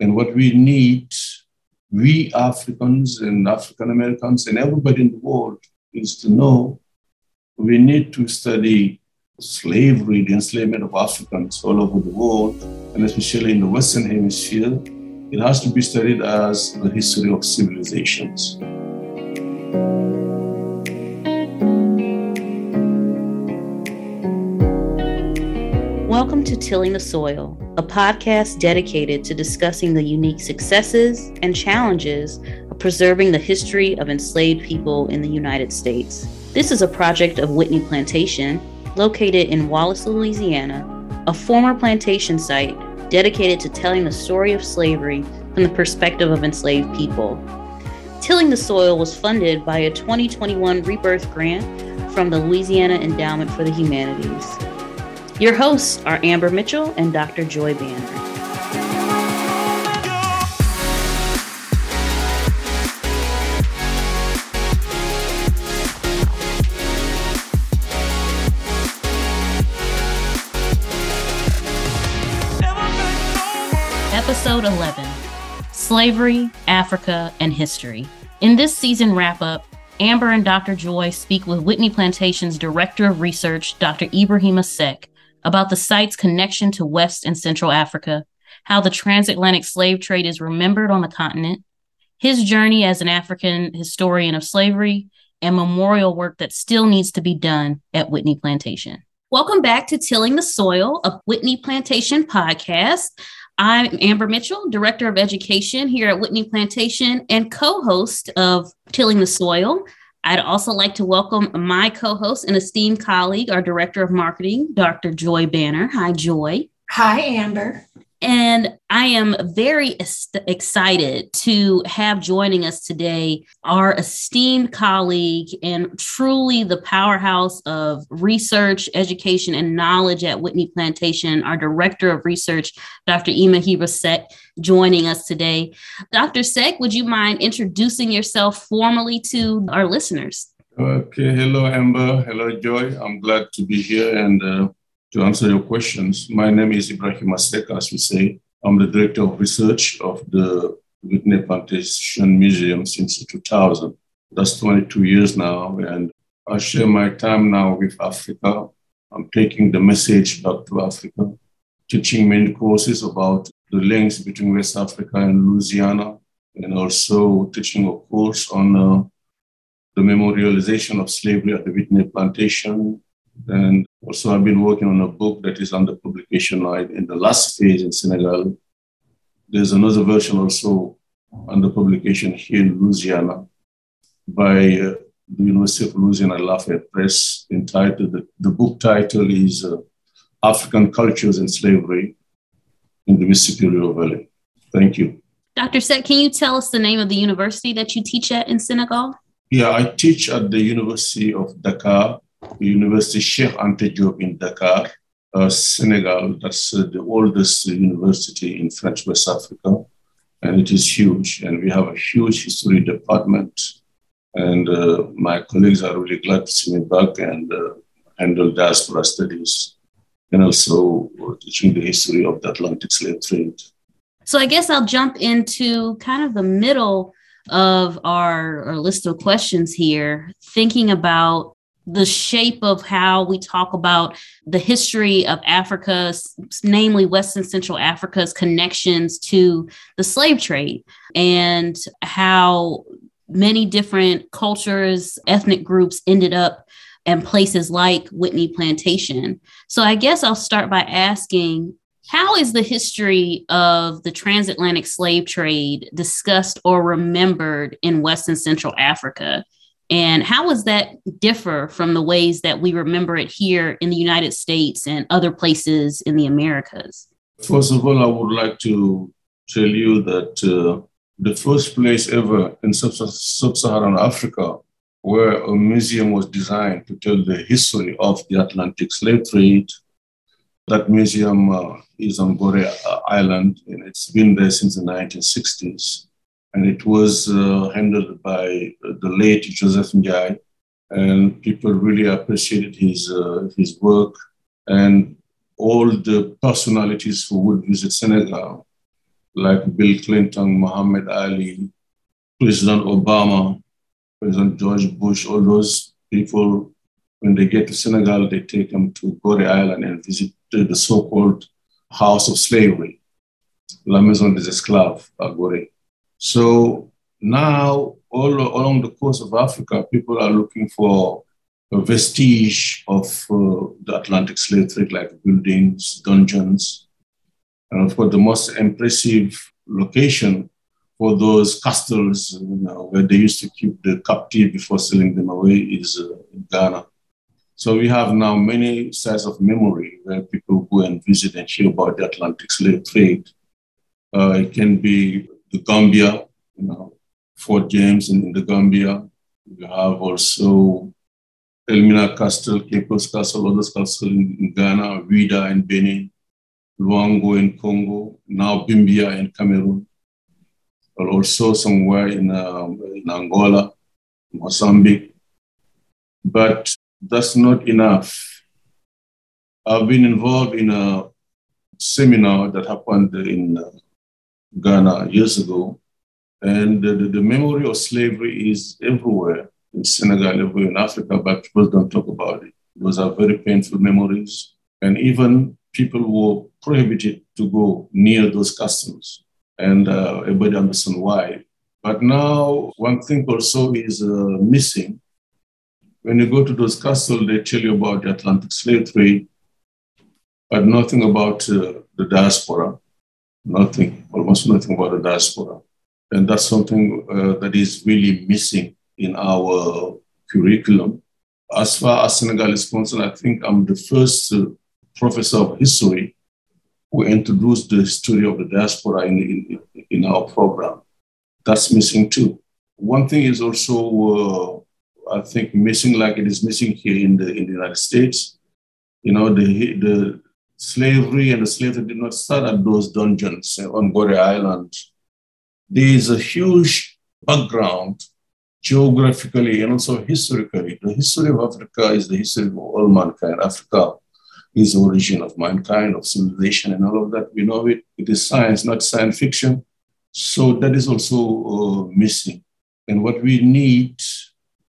And what we need, we Africans and African Americans and everybody in the world, is to know we need to study slavery, the enslavement of Africans all over the world, and especially in the Western Hemisphere. It has to be studied as the history of civilizations. Welcome to Tilling the Soil, a podcast dedicated to discussing the unique successes and challenges of preserving the history of enslaved people in the United States. This is a project of Whitney Plantation, located in Wallace, Louisiana, a former plantation site dedicated to telling the story of slavery from the perspective of enslaved people. Tilling the Soil was funded by a 2021 Rebirth grant from the Louisiana Endowment for the Humanities. Your hosts are Amber Mitchell and Dr. Joy Banner. Episode 11 Slavery, Africa, and History. In this season wrap up, Amber and Dr. Joy speak with Whitney Plantation's Director of Research, Dr. Ibrahima Seck, about the site's connection to West and Central Africa, how the transatlantic slave trade is remembered on the continent, his journey as an African historian of slavery, and memorial work that still needs to be done at Whitney Plantation. Welcome back to Tilling the Soil, a Whitney Plantation podcast. I'm Amber Mitchell, Director of Education here at Whitney Plantation and co host of Tilling the Soil. I'd also like to welcome my co host and esteemed colleague, our Director of Marketing, Dr. Joy Banner. Hi, Joy. Hi, Amber. And I am very excited to have joining us today our esteemed colleague and truly the powerhouse of research, education, and knowledge at Whitney Plantation, our Director of Research, Dr. Ibrahima Seck, joining us today. Dr. Seck, would you mind introducing yourself formally to our listeners? Okay. Hello, Amber. Hello, Joy. I'm glad to be here and uh, to answer your questions. My name is Ibrahim Seck, as we say. I'm the Director of Research of the Whitney Plantation Museum since 2000. That's 22 years now, and I share my time now with Africa. I'm taking the message back to Africa, teaching many courses about the links between West Africa and Louisiana, and also teaching a course on uh, the memorialization of slavery at the Whitney Plantation. And also, I've been working on a book that is under publication now in the last phase in Senegal. There's another version also under publication here in Louisiana by uh, the University of Louisiana Lafayette Press, entitled, the, the book title is uh, African Cultures and Slavery in the Mississippi River Valley. Thank you. Dr. Seck, can you tell us the name of the university that you teach at in Senegal? Yeah, I teach at the University of Dakar, University Sheikh Anta Diop in Dakar, uh, Senegal. That's uh, the oldest university in French West Africa, and it is huge. And we have a huge history department. And uh, my colleagues are really glad to see me back and uh, handle diaspora studies and also teaching the history of the Atlantic slave trade. So I guess I'll jump into kind of the middle of our, our list of questions here, thinking about the shape of how we talk about the history of Africa, namely West and Central Africa's connections to the slave trade, and how many different cultures, ethnic groups ended up in places like Whitney Plantation. So I guess I'll start by asking how is the history of the transatlantic slave trade discussed or remembered in West and Central Africa? And how does that differ from the ways that we remember it here in the United States and other places in the Americas? First of all, I would like to tell you that uh, the first place ever in sub Saharan Africa where a museum was designed to tell the history of the Atlantic slave trade. That museum uh, is on Gorée uh, Island, and it's been there since the 1960s and it was uh, handled by the late Joseph Ndiaye. And people really appreciated his, uh, his work. And all the personalities who would visit Senegal like Bill Clinton, Muhammad Ali, President Obama, President George Bush, all those people, when they get to Senegal, they take them to Gorée Island and visit the so-called house of slavery, La Maison des Esclaves at. So now, all along the coast of Africa, people are looking for a vestige of uh, the Atlantic slave trade, like buildings, dungeons, and of course, the most impressive location for those castles you know, where they used to keep the captive before selling them away is uh, in Ghana. So we have now many sites of memory where people go and visit and hear about the Atlantic slave trade. Uh, it can be the Gambia, you know, Fort James in, in the Gambia. We have also Elmina Castle, Cape Castle, others Castle in, in Ghana, Ouidah in Benin, Loango in Congo, now Bimbia in Cameroon, but also somewhere in, um, in Angola, Mozambique. But that's not enough. I've been involved in a seminar that happened in uh, Ghana years ago, and the, the, memory of slavery is everywhere in Senegal, everywhere in Africa, but people don't talk about it. Those are very painful memories. And even people were prohibited to go near those castles, and uh, everybody understands why. But now, one thing also is uh, missing. When you go to those castles, they tell you about the Atlantic slave trade, but nothing about uh, the diaspora, nothing, almost nothing about the diaspora. And that's something uh, that is really missing in our curriculum. As far as Senegal is concerned, I think I'm the first uh, professor of history who introduced the history of the diaspora in, in, in our program. That's missing too. One thing is also, uh, I think, missing like it is missing here in the, in the United States. You know, the, the slavery and the slavery did not start at those dungeons on Gorée Island. There is a huge background geographically and also historically. The history of Africa is the history of all mankind. Africa is the origin of mankind, of civilization, and all of that. We know it. It is science, not science fiction. So that is also uh, missing. And what we need,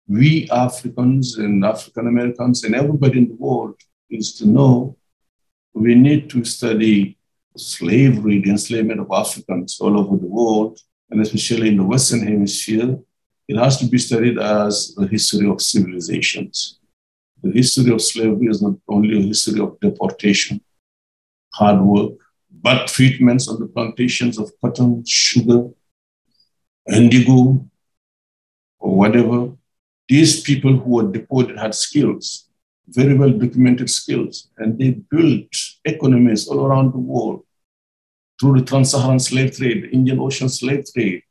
we Africans and African Americans and everybody in the world, is to know we need to study slavery, the enslavement of Africans all over the world, and especially in the Western Hemisphere. It has to be studied as a history of civilizations the history of slavery is not only a history of deportation, hard work, but treatments on the plantations of cotton, sugar, indigo, or whatever. These people who were deported had skills, very well documented skills, and they built economies all around the world through the trans-Saharan slave trade, Indian Ocean slave trade,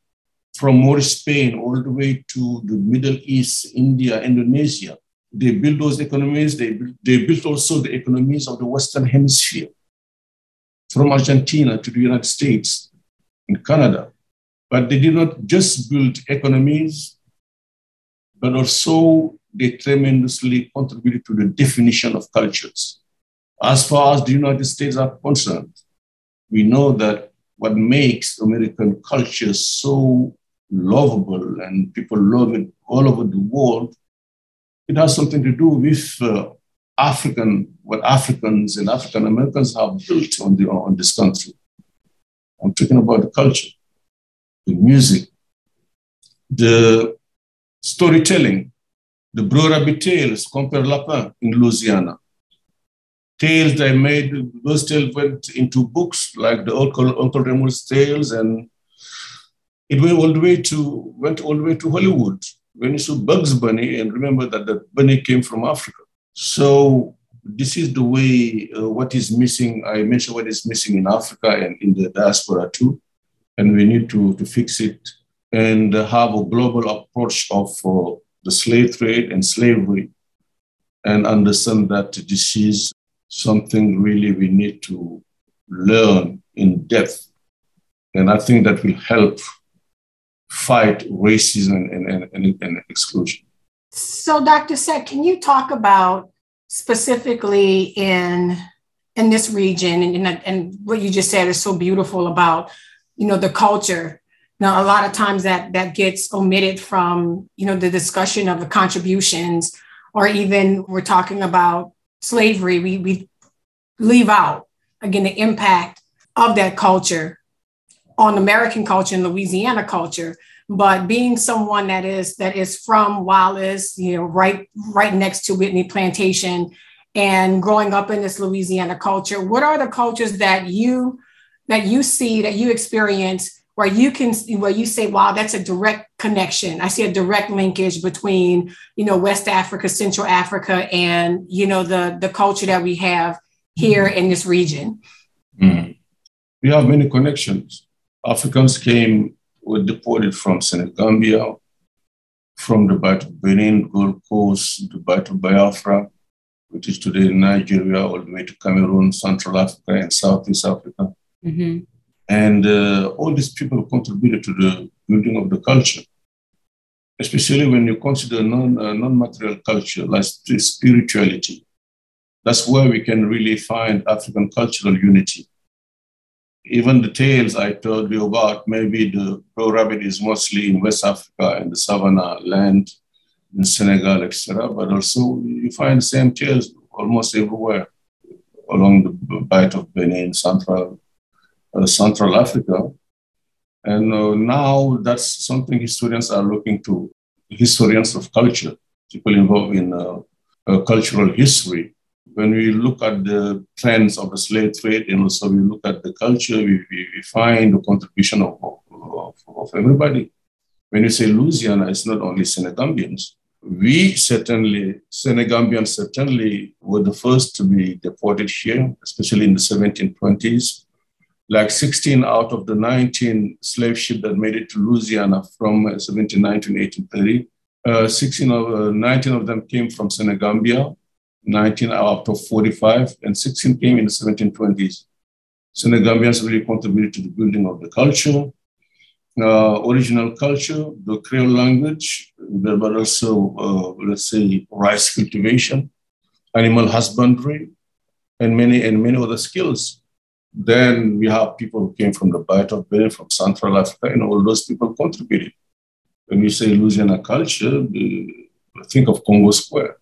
from Moorish Spain all the way to the Middle East, India, Indonesia they built those economies. They, they built also the economies of the Western Hemisphere, from Argentina to the United States and Canada. But they did not just build economies, but also they tremendously contributed to the definition of cultures. As far as the United States are concerned, we know that what makes American culture so lovable and people love it all over the world it has something to do with uh, African, what Africans and African Americans have built on, the, on this country. I'm talking about the culture, the music, the storytelling, the Brer Rabbit tales, Compère Lapin in Louisiana. Tales they made, those tales went into books like the Uncle, Uncle Remus's tales, and it went all the way to went all the way to Hollywood when you saw Bugs Bunny, and remember that the bunny came from Africa. So this is the way uh, what is missing. I mentioned what is missing in Africa and in the diaspora too, and we need to, to fix it and have a global approach of uh, the slave trade and slavery and understand that this is something really we need to learn in depth. And I think that will help fight racism and, and, and, and exclusion. So, Dr. Seck, can you talk about specifically in in this region and, and, and what you just said is so beautiful about you know, the culture. Now, a lot of times that that gets omitted from, you know, the discussion of the contributions, or even we're talking about slavery. We we leave out again the impact of that culture on American culture and Louisiana culture. But being someone that is that is from Wallace, you know, right right next to Whitney Plantation, and growing up in this Louisiana culture, what are the cultures that you that you see that you experience where you can where you say wow that's a direct connection i see a direct linkage between you know west africa central africa and you know the the culture that we have here mm-hmm. in this region mm. we have many connections africans came were deported from senegambia from the Bight of Benin, Gold Coast, the Bight of Biafra, which is today in Nigeria, all the way to Cameroon, Central Africa, and Southeast Africa. Mm-hmm. And uh, all these people contributed to the building of the culture, especially when you consider non, uh, non-material culture like spirituality. That's where we can really find African cultural unity. Even the tales I told you about, maybe the Brer Rabbit is mostly in West Africa and the Savannah land in Senegal, etc. But also you find the same tales almost everywhere along the Bight of Benin, Central Central Africa. And uh, now that's something historians are looking to, historians of culture, people involved in uh, cultural history. When we look at the trends of the slave trade and also we look at the culture, we, we, we find the contribution of, of, of everybody. When you say Louisiana, it's not only Senegambians. We certainly, Senegambians certainly were the first to be deported here, especially in the 1720s like 16 out of the 19 slave ships that made it to Louisiana from 1790 to 1830, uh, 16 of, uh, 19 of them came from Senegambia, 19 out of 45, and 16 came in the 1720s. Senegambians really contributed to the building of the culture, uh, original culture, the Creole language, but also, uh, let's say, rice cultivation, animal husbandry, and many and many other skills then we have people who came from the Bight of Benin, from Central Africa, and all those people contributed. When you say Louisiana culture, think of Congo Square,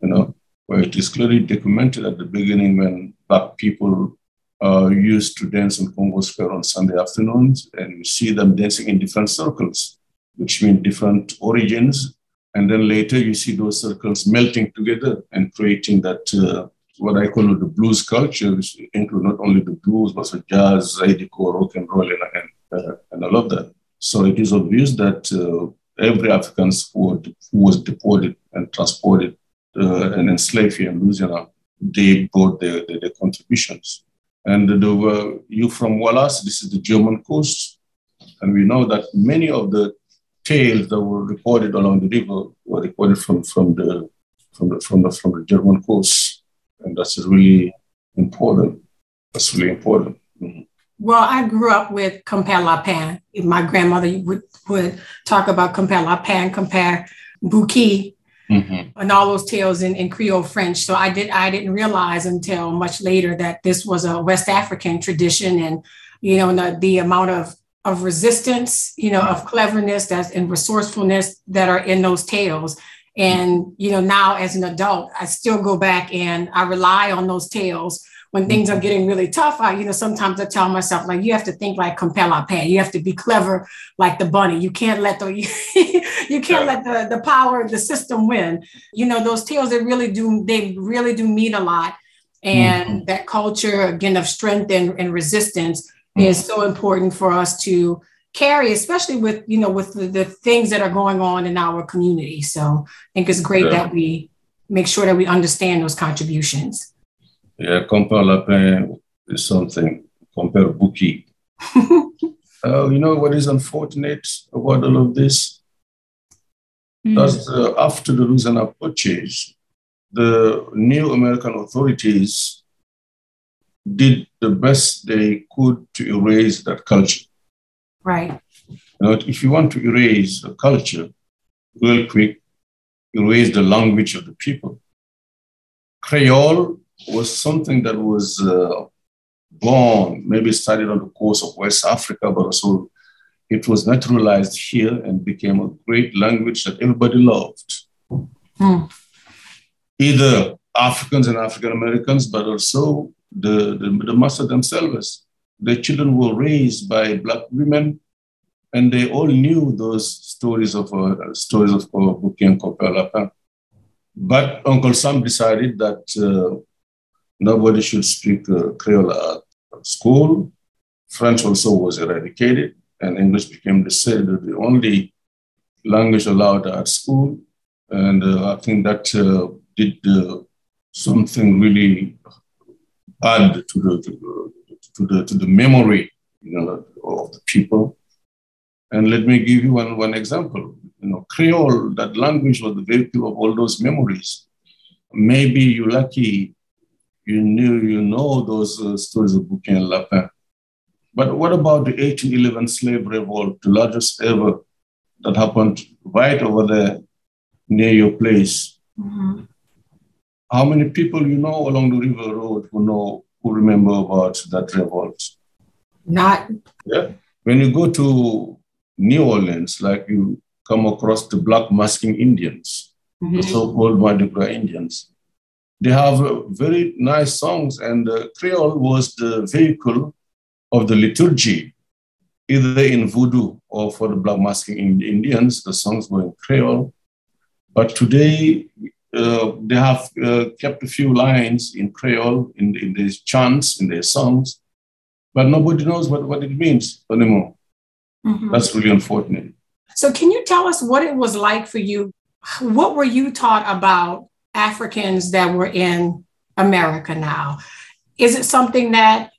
you know, where it is clearly documented at the beginning when Black people uh, used to dance in Congo Square on Sunday afternoons, and you see them dancing in different circles, which mean different origins. And then later you see those circles melting together and creating that uh, what I call the blues culture, which include not only the blues, but also jazz, zydeco, rock and roll, and, and, uh, and all of that. So it is obvious that uh, every African who, who, was deported and transported uh, and enslaved here in Louisiana, they brought their, their, their contributions. And the, uh, you from Wallace, this is the German coast. And we know that many of the tales that were recorded along the river were recorded from, from, the, from, the, from, the, from the German coast and that's really important. That's really important. Mm-hmm. Well, I grew up with compère lapin. My grandmother would, would talk about compère lapin, compère Bouki, mm-hmm. and all those tales in, in Creole French. So I did I didn't realize until much later that this was a West African tradition, and you know the, the amount of of resistance, you know, of cleverness that's and resourcefulness that are in those tales and, you know, now as an adult, I still go back and I rely on those tales when things are getting really tough. I, you know, sometimes I tell myself, like, you have to think like compère lapin. You have to be clever like the bunny. You can't let the, you can't let the, the power of the system win. You know, those tales, they really do, they really do mean a lot. And mm-hmm. that culture, again, of strength and, and resistance mm-hmm. is so important for us to carry, especially with you know with the, the, things that are going on in our community. So I think it's great yeah. that we make sure that we understand those contributions. Yeah, compère lapin is something. Compère Bouki. uh, you know what is unfortunate about all of this? Mm. That uh, after the Louisiana Purchase, the new American authorities did the best they could to erase that culture. Right. Know, if you want to erase a culture real quick, erase the language of the people. Creole was something that was uh, born, maybe started on the coast of West Africa, but also it was naturalized here and became a great language that everybody loved. Hmm. Either Africans and African Americans, but also the, the, the master themselves. The children were raised by Black women, and they all knew those stories of uh, stories of uh, Bouki and Compère Lapin. But Uncle Sam decided that uh, nobody should speak uh, Creole at school. French also was eradicated, and English became the, the only language allowed at school. And uh, I think that uh, did uh, something really bad to the, to the, to the, to the memory you know, of the people. And let me give you one, one example. You know, Creole, that language was the vehicle of all those memories. Maybe you're lucky you knew, you know those uh, stories of Bouki and Lapin. But what about the 1811 slave revolt, the largest ever that happened right over there near your place? Mm-hmm. How many people you know along the river road who know, who remember about that revolt? Not. Yeah. When you go to New Orleans, like you come across the black masking Indians, mm-hmm. the so-called Mardi Gras Indians. They have very nice songs, and uh, Creole was the vehicle of the liturgy, either in voodoo or for the black masking Indians. The songs were in Creole. But today, uh, they have uh, kept a few lines in Creole in, in their chants, in their songs, but nobody knows what, what it means anymore. Mm-hmm. That's really unfortunate. So, can you tell us what it was like for you? What were you taught about Africans that were in America now? Is it something that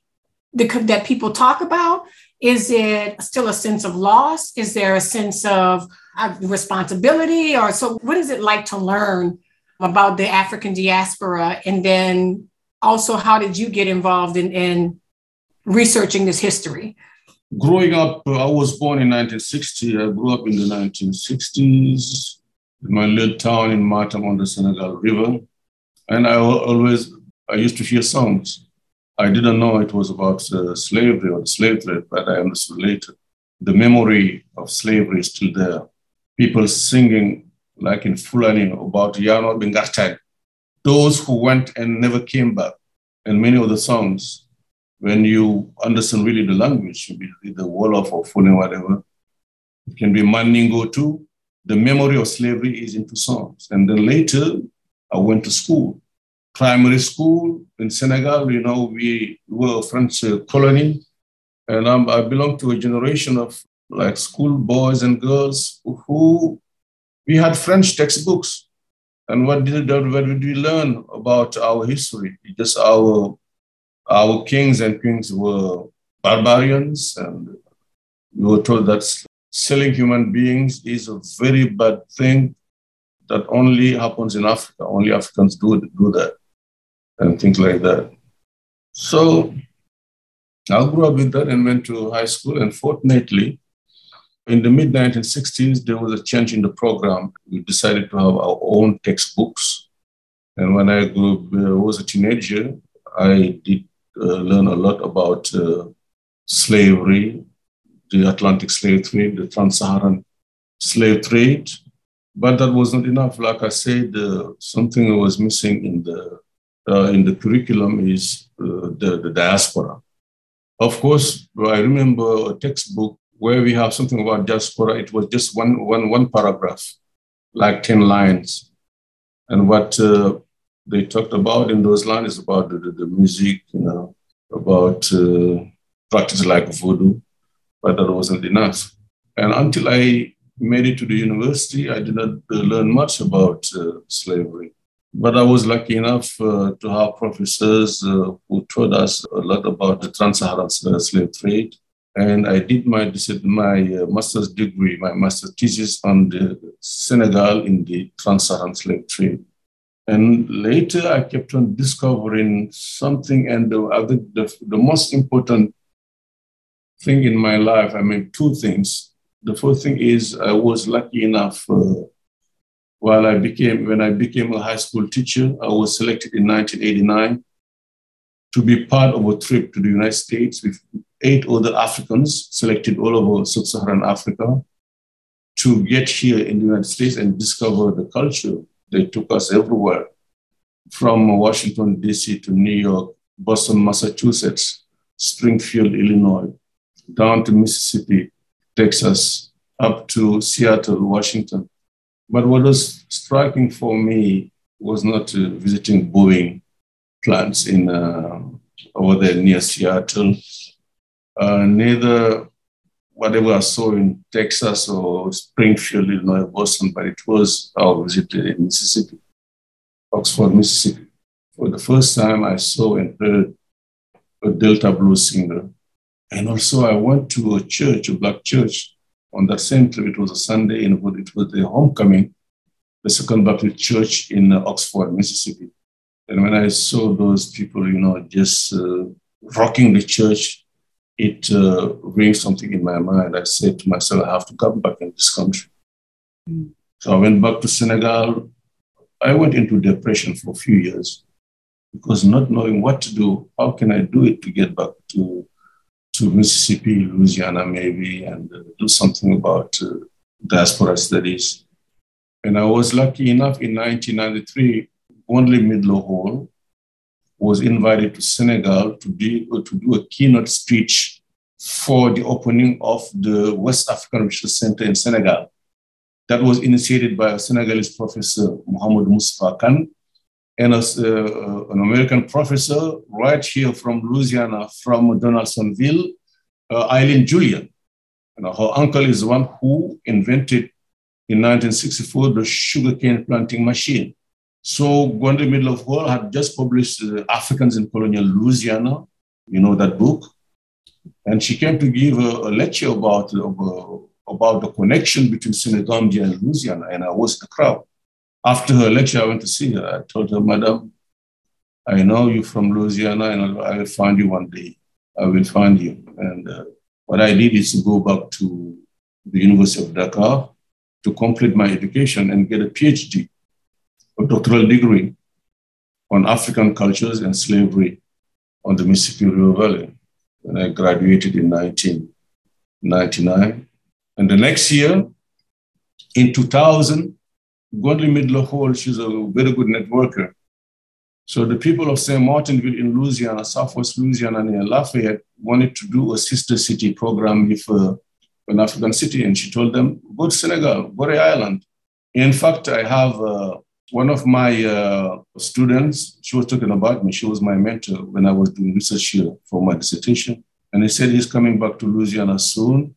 the, that people talk about? Is it still a sense of loss? Is there a sense of uh, responsibility? Or so, what is it like to learn about the African diaspora? And then also, how did you get involved in, in researching this history? Growing up, I was born in 1960. I grew up in the 1960s in my little town in Matam on the Senegal River. And I always, I used to hear songs. I didn't know it was about uh, slavery or slave trade, but I understood later. The memory of slavery is still there. People singing, like in Fulani, about Yano Bingartag, those who went and never came back. And many of the songs, when you understand really the language, be the Wolof or Fulani, whatever, it can be Mandingo too, the memory of slavery is into songs. And then later, I went to school, primary school in Senegal. You know, we were a French colony, and um, I belong to a generation of like school boys and girls who we had French textbooks. And what did, what did we learn about our history? Just our our kings and queens were barbarians, and we were told that selling human beings is a very bad thing that only happens in Africa. Only Africans do, do that and things like that. So I grew up with that and went to high school. And fortunately, in the mid 1960s, there was a change in the program. We decided to have our own textbooks. And when I grew, uh, was a teenager, I did uh, learn a lot about uh, slavery, the Atlantic slave trade, the trans-Saharan slave trade. But that wasn't enough. Like I said, uh, something was missing in the uh, in the curriculum is uh, the, the diaspora. Of course, I remember a textbook where we have something about diaspora. It was just one, one, one paragraph, like 10 lines. And what uh, they talked about in those lines is about the, the, the music, you know, about uh, practice like voodoo, but that wasn't enough. And until I made it to the university, I did not uh, learn much about uh, slavery. But I was lucky enough uh, to have professors uh, who taught us a lot about the trans-Saharan slave trade. And I did my, my uh, master's degree, my master's thesis on the Senegal in the trans-Saharan slave trade. And later I kept on discovering something. And the, the, the most important thing in my life, I mean, two things. The first thing is I was lucky enough uh, while I became, when I became a high school teacher, I was selected in 1989 to be part of a trip to the United States with eight other Africans selected all over sub Saharan Africa to get here in the United States and discover the culture. They took us everywhere from Washington, D.C. to New York, Boston, Massachusetts, Springfield, Illinois, down to Mississippi, Texas, up to Seattle, Washington. But what was striking for me was not uh, visiting Boeing plants in uh, over there near Seattle, uh, neither whatever I saw in Texas or Springfield, Illinois, Boston, but it was our visit in Mississippi, Oxford, Mississippi. For the first time, I saw and heard a Delta blues singer. And also, I went to a church, a black church, on that same trip. It was a Sunday, and it was the homecoming, the Second Baptist Church in Oxford, Mississippi. And when I saw those people, you know, just uh, rocking the church, it uh, raised something in my mind. I said to myself, I have to come back in this country. Mm. So I went back to Senegal. I went into depression for a few years because not knowing what to do, how can I do it to get back to, to Mississippi, Louisiana, maybe, and uh, do something about uh, diaspora studies. And I was lucky enough in 1993 only Midlo Hall was invited to Senegal to do, to do a keynote speech for the opening of the West African Research Center in Senegal. That was initiated by a Senegalese professor, Mohamed Mustafa Khan, and a, uh, an American professor right here from Louisiana, from Donaldsonville, uh, Eileen Julien. You know, her uncle is the one who invented in 1964 the sugarcane planting machine. So Gwendolyn of Hall had just published uh, Africans in Colonial Louisiana, you know, that book. And she came to give a, a lecture about, uh, about the connection between Senegambia and Louisiana, and I was the crowd. After her lecture, I went to see her. I told her, Madam, I know you from Louisiana, and I will find you one day. I will find you. And uh, what I did is to go back to the University of Dakar to complete my education and get a PhD a doctoral degree on African cultures and slavery on the Mississippi River Valley. And I graduated in 1999. And the next year, in 2000, Gwendolyn Midlo Hall, she's a very good networker. So the people of St. Martinville in Louisiana, Southwest Louisiana near Lafayette, wanted to do a sister city program with uh, an African city. And she told them, go to Senegal, Gorée Island. In fact, I have uh, one of my uh, students, she was talking about me. She was my mentor when I was doing research here for my dissertation. And he said he's coming back to Louisiana soon.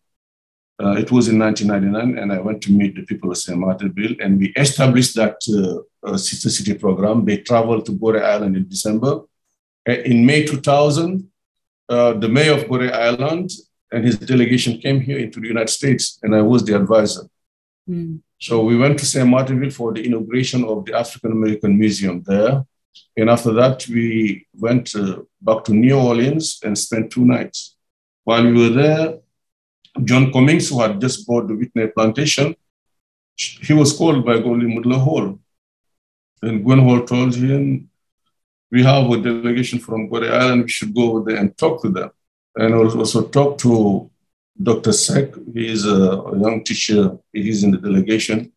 Uh, it was in 1999, and I went to meet the people of St. Martinville, and we established that uh, uh, sister city program. They traveled to Gorée Island in December. In May 2000, uh, the mayor of Gorée Island and his delegation came here into the United States, and I was the advisor. Mm. So we went to St. Martinville for the inauguration of the African American Museum there. And after that, we went uh, back to New Orleans and spent two nights. While we were there, John Cummings, who had just bought the Whitney plantation, he was called by Gwendolyn Midlo Hall. And Gwen Hall told him, we have a delegation from Gorée Island, we should go over there and talk to them. And also talk to Dr. Seck, he is a young teacher, he's in the delegation.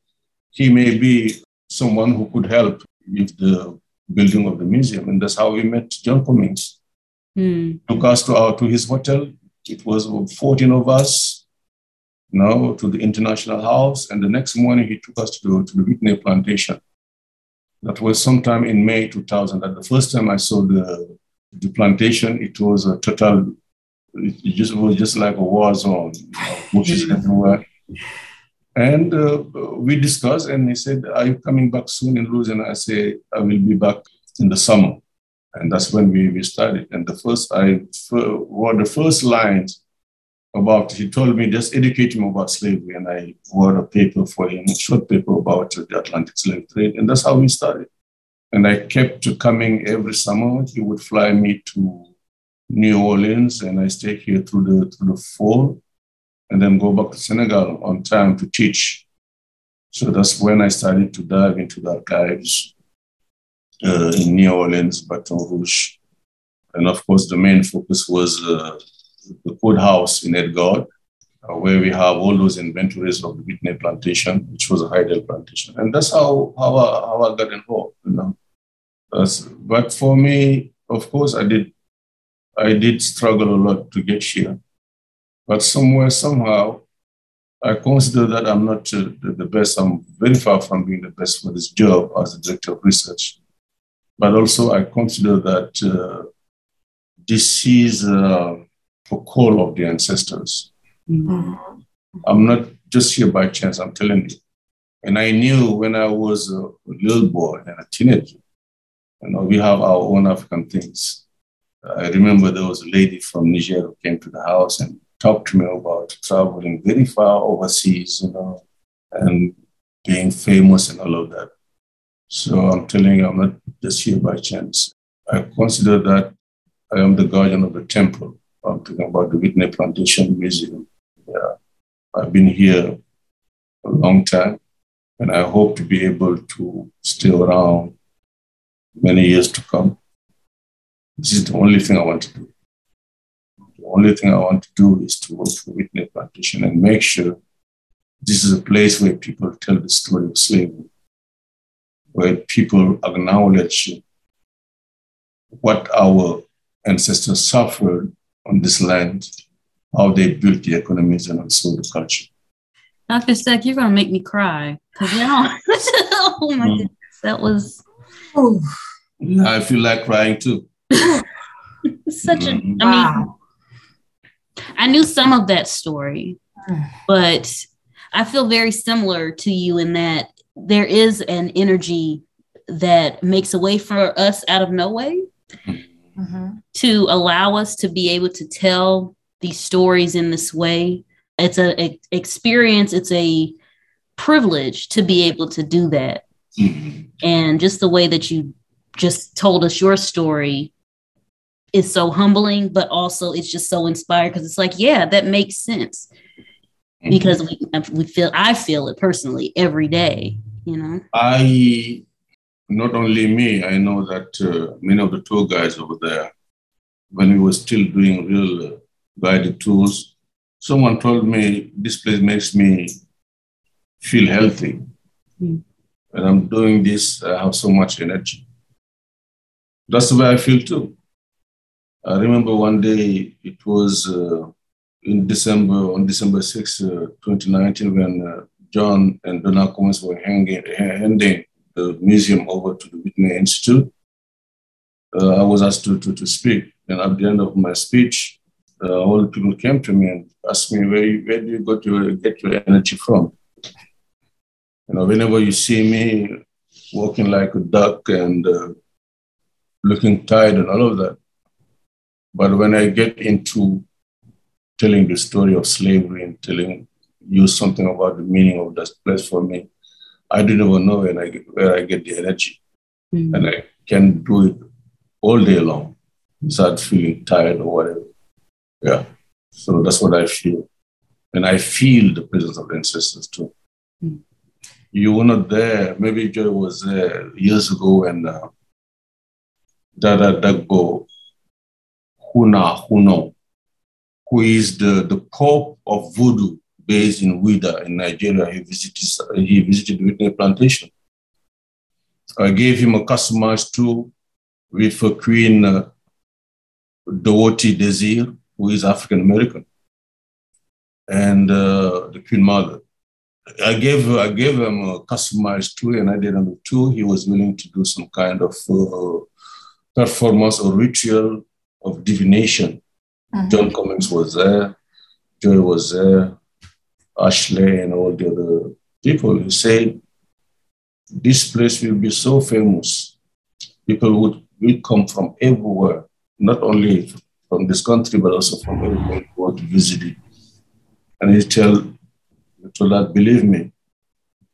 He may be someone who could help with the building of the museum. And that's how we met John Cummings. Mm. Took us to, our, to his hotel. It was 14 of us, you know, to the International House. And the next morning, he took us to, to the Whitney Plantation. That was sometime in May 2000. That the first time I saw the, the plantation, it was a total it just was just like a war zone, bushes mm-hmm. everywhere. And uh, we discussed, and he said, Are you coming back soon in Louisiana? I say, I will be back in the summer. And that's when we, we started. And the first, I wrote the first lines about, he told me, just educate him about slavery. And I wrote a paper for him, a short paper about the Atlantic slave trade. And that's how we started. And I kept to coming every summer. He would fly me to New Orleans, and I stay here through the through the fall, and then go back to Senegal on time to teach. So that's when I started to dive into the archives uh, in New Orleans, Baton Rouge, And of course, the main focus was uh, the courthouse in Edgewater, uh, where we have all those inventories of the Whitney plantation, which was a Haydel plantation. And that's how, how, I, how I got involved. You know? That's, but for me, of course, I did, I did struggle a lot to get here. But somewhere, somehow, I consider that I'm not uh, the, the, best. I'm very far from being the best for this job as a director of research. But also, I consider that uh, this is uh, a call of the ancestors. Mm-hmm. I'm not just here by chance, I'm telling you. And I knew when I was a little boy and a teenager, you know, we have our own African things. I remember there was a lady from Niger who came to the house and talked to me about traveling very far overseas, you know, and being famous and all of that. So I'm telling you, I'm not just here by chance. I consider that I am the guardian of the temple. I'm talking about the Whitney Plantation Museum. Yeah. I've been here a long time, and I hope to be able to stay around many years to come. This is the only thing I want to do. The only thing I want to do is to work for Whitney Plantation and make sure this is a place where people tell the story of slavery, where people acknowledge what our ancestors suffered on this land, how they built the economies and also the culture. Dr. Seck, you're going to make me cry. Because now, oh my mm. goodness, that was. Oh. I feel like crying too. Such a, mm-hmm. I wow. mean, I knew some of that story, but I feel very similar to you in that there is an energy that makes a way for us out of no way. Mm-hmm mm-hmm. to allow us to be able to tell these stories in this way. It's an experience, it's a privilege to be able to do that. Mm-hmm. And just the way that you just told us your story is so humbling, but also it's just so inspired because it's like, yeah, that makes sense. Mm-hmm. Because we we feel I feel it personally every day, you know. I not only me, I know that uh, many of the tour guides over there, when we were still doing real uh, guided tours, someone told me this place makes me feel healthy. Mm. And I'm doing this, I have so much energy. That's the way I feel too. I remember one day, it was uh, in December, on December 6, uh, 2019, when uh, John and Donna Cummings were hanging, handing the museum over to the Whitney Institute. Uh, I was asked to, to, to speak. And at the end of my speech, uh, all the people came to me and asked me, where, where do you go to get your energy from? You know, whenever you see me walking like a duck and uh, looking tired and all of that. But when I get into telling the story of slavery and telling you something about the meaning of that place for me, I don't even know when I get, where I get the energy. Mm-hmm. And I can do it all day long without feeling tired or whatever. Yeah. So that's what I feel. And I feel the presence of the ancestors too. Mm-hmm. You were not there. Maybe Joy was there years ago and uh, Dada Dagbo Huna Huno, who is the, the Pope of Voodoo based in Ouidah in Nigeria. He visited, he visited Whitney Plantation. I gave him a customized tool with a Queen uh, Dorothy Desir, who is African American, and uh, the Queen Mother. I gave I gave him a customized tool, and I did on the tool. He was willing to do some kind of uh, performance or ritual of divination. Mm-hmm. John Cummings was there, Joy was there, Ashley and all the other people who say this place will be so famous. People would will come from everywhere, not only from this country, but also from everywhere who want to visit it. And he tell, told that, believe me,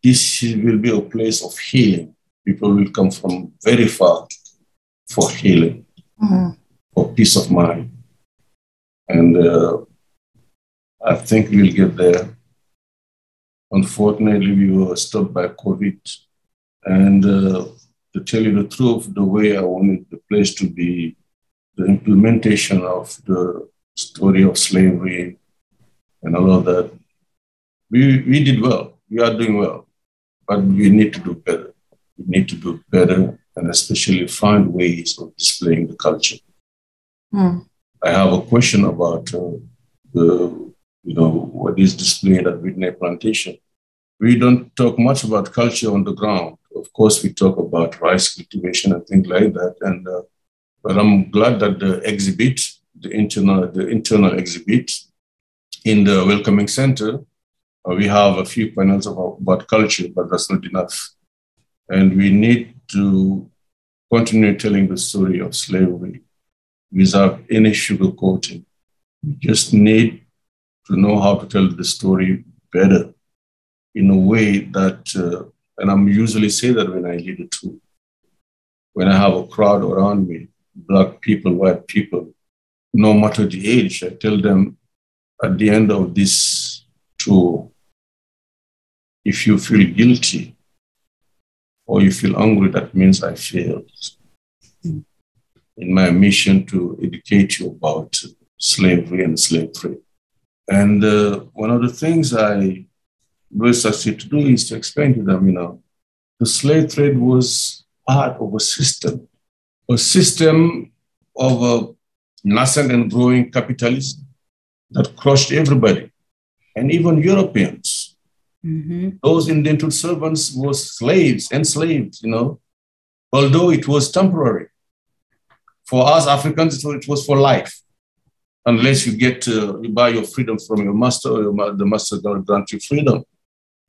this will be a place of healing. People will come from very far for healing, mm-hmm. Peace of mind. And uh, I think we'll get there. Unfortunately, we were stopped by COVID. And uh, to tell you the truth, the way I wanted the place to be the implementation of the story of slavery and all of that, we, we did well. We are doing well, but we need to do better. We need to do better and especially find ways of displaying the culture. Mm. I have a question about uh, the, you know, what is displayed at Whitney Plantation. We don't talk much about culture on the ground. Of course, we talk about rice cultivation and things like that. And uh, but I'm glad that the exhibit, the internal, the internal exhibit in the welcoming center, uh, we have a few panels about, about culture, but that's not enough. And we need to continue telling the story of slavery without any sugarcoating. We just need to know how to tell the story better in a way that, uh, and I'm usually say that when I lead a tour, when I have a crowd around me, black people, white people, no matter the age, I tell them at the end of this tour, if you feel guilty or you feel angry, that means I failed in my mission to educate you about slavery and slave trade. And uh, one of the things I really succeed to do is to explain to them, you know, the slave trade was part of a system, a system of a nascent and growing capitalism that crushed everybody, and even Europeans. Mm-hmm. Those indentured servants were slaves, enslaved, you know, although it was temporary. For us Africans, it was for life, unless you get to, you buy your freedom from your master or your, the master don't grant you freedom.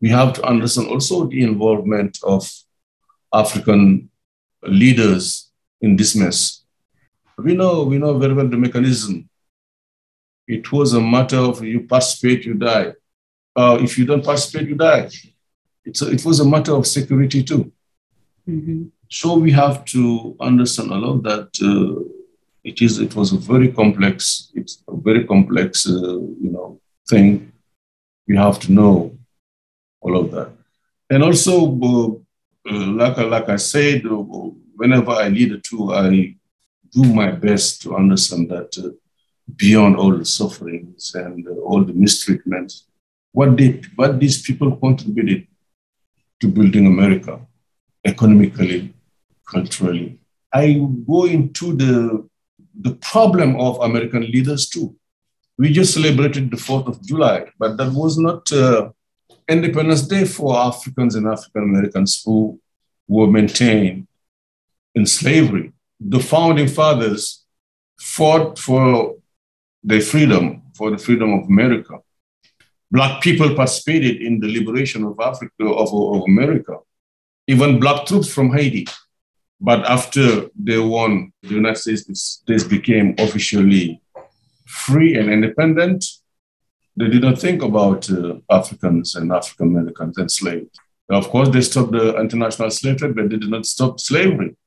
We have to understand also the involvement of African leaders in this mess. We know, we know very well the mechanism. It was a matter of you participate, you die. Uh, if you don't participate, you die. It's a, it was a matter of security too. Mm-hmm. So we have to understand a lot that uh, it is. It was a very complex. It's a very complex, uh, you know, thing. We have to know all of that, and also, uh, uh like like I said, uh, whenever I lead a tour, I do my best to understand that uh, beyond all the sufferings and all the mistreatment, what did what these people contributed to building America economically, culturally. I go into the, the problem of American leaders too. We just celebrated the 4th of July, but that was not uh, Independence Day for Africans and African Americans who were maintained in slavery. The founding fathers fought for their freedom, for the freedom of America. Black people participated in the liberation of Africa, of, of America. Even black troops from Haiti but after they won, the United States became officially free and independent. They did not think about uh, Africans and African Americans and slaves. Of course, they stopped the international slave trade, but they did not stop slavery.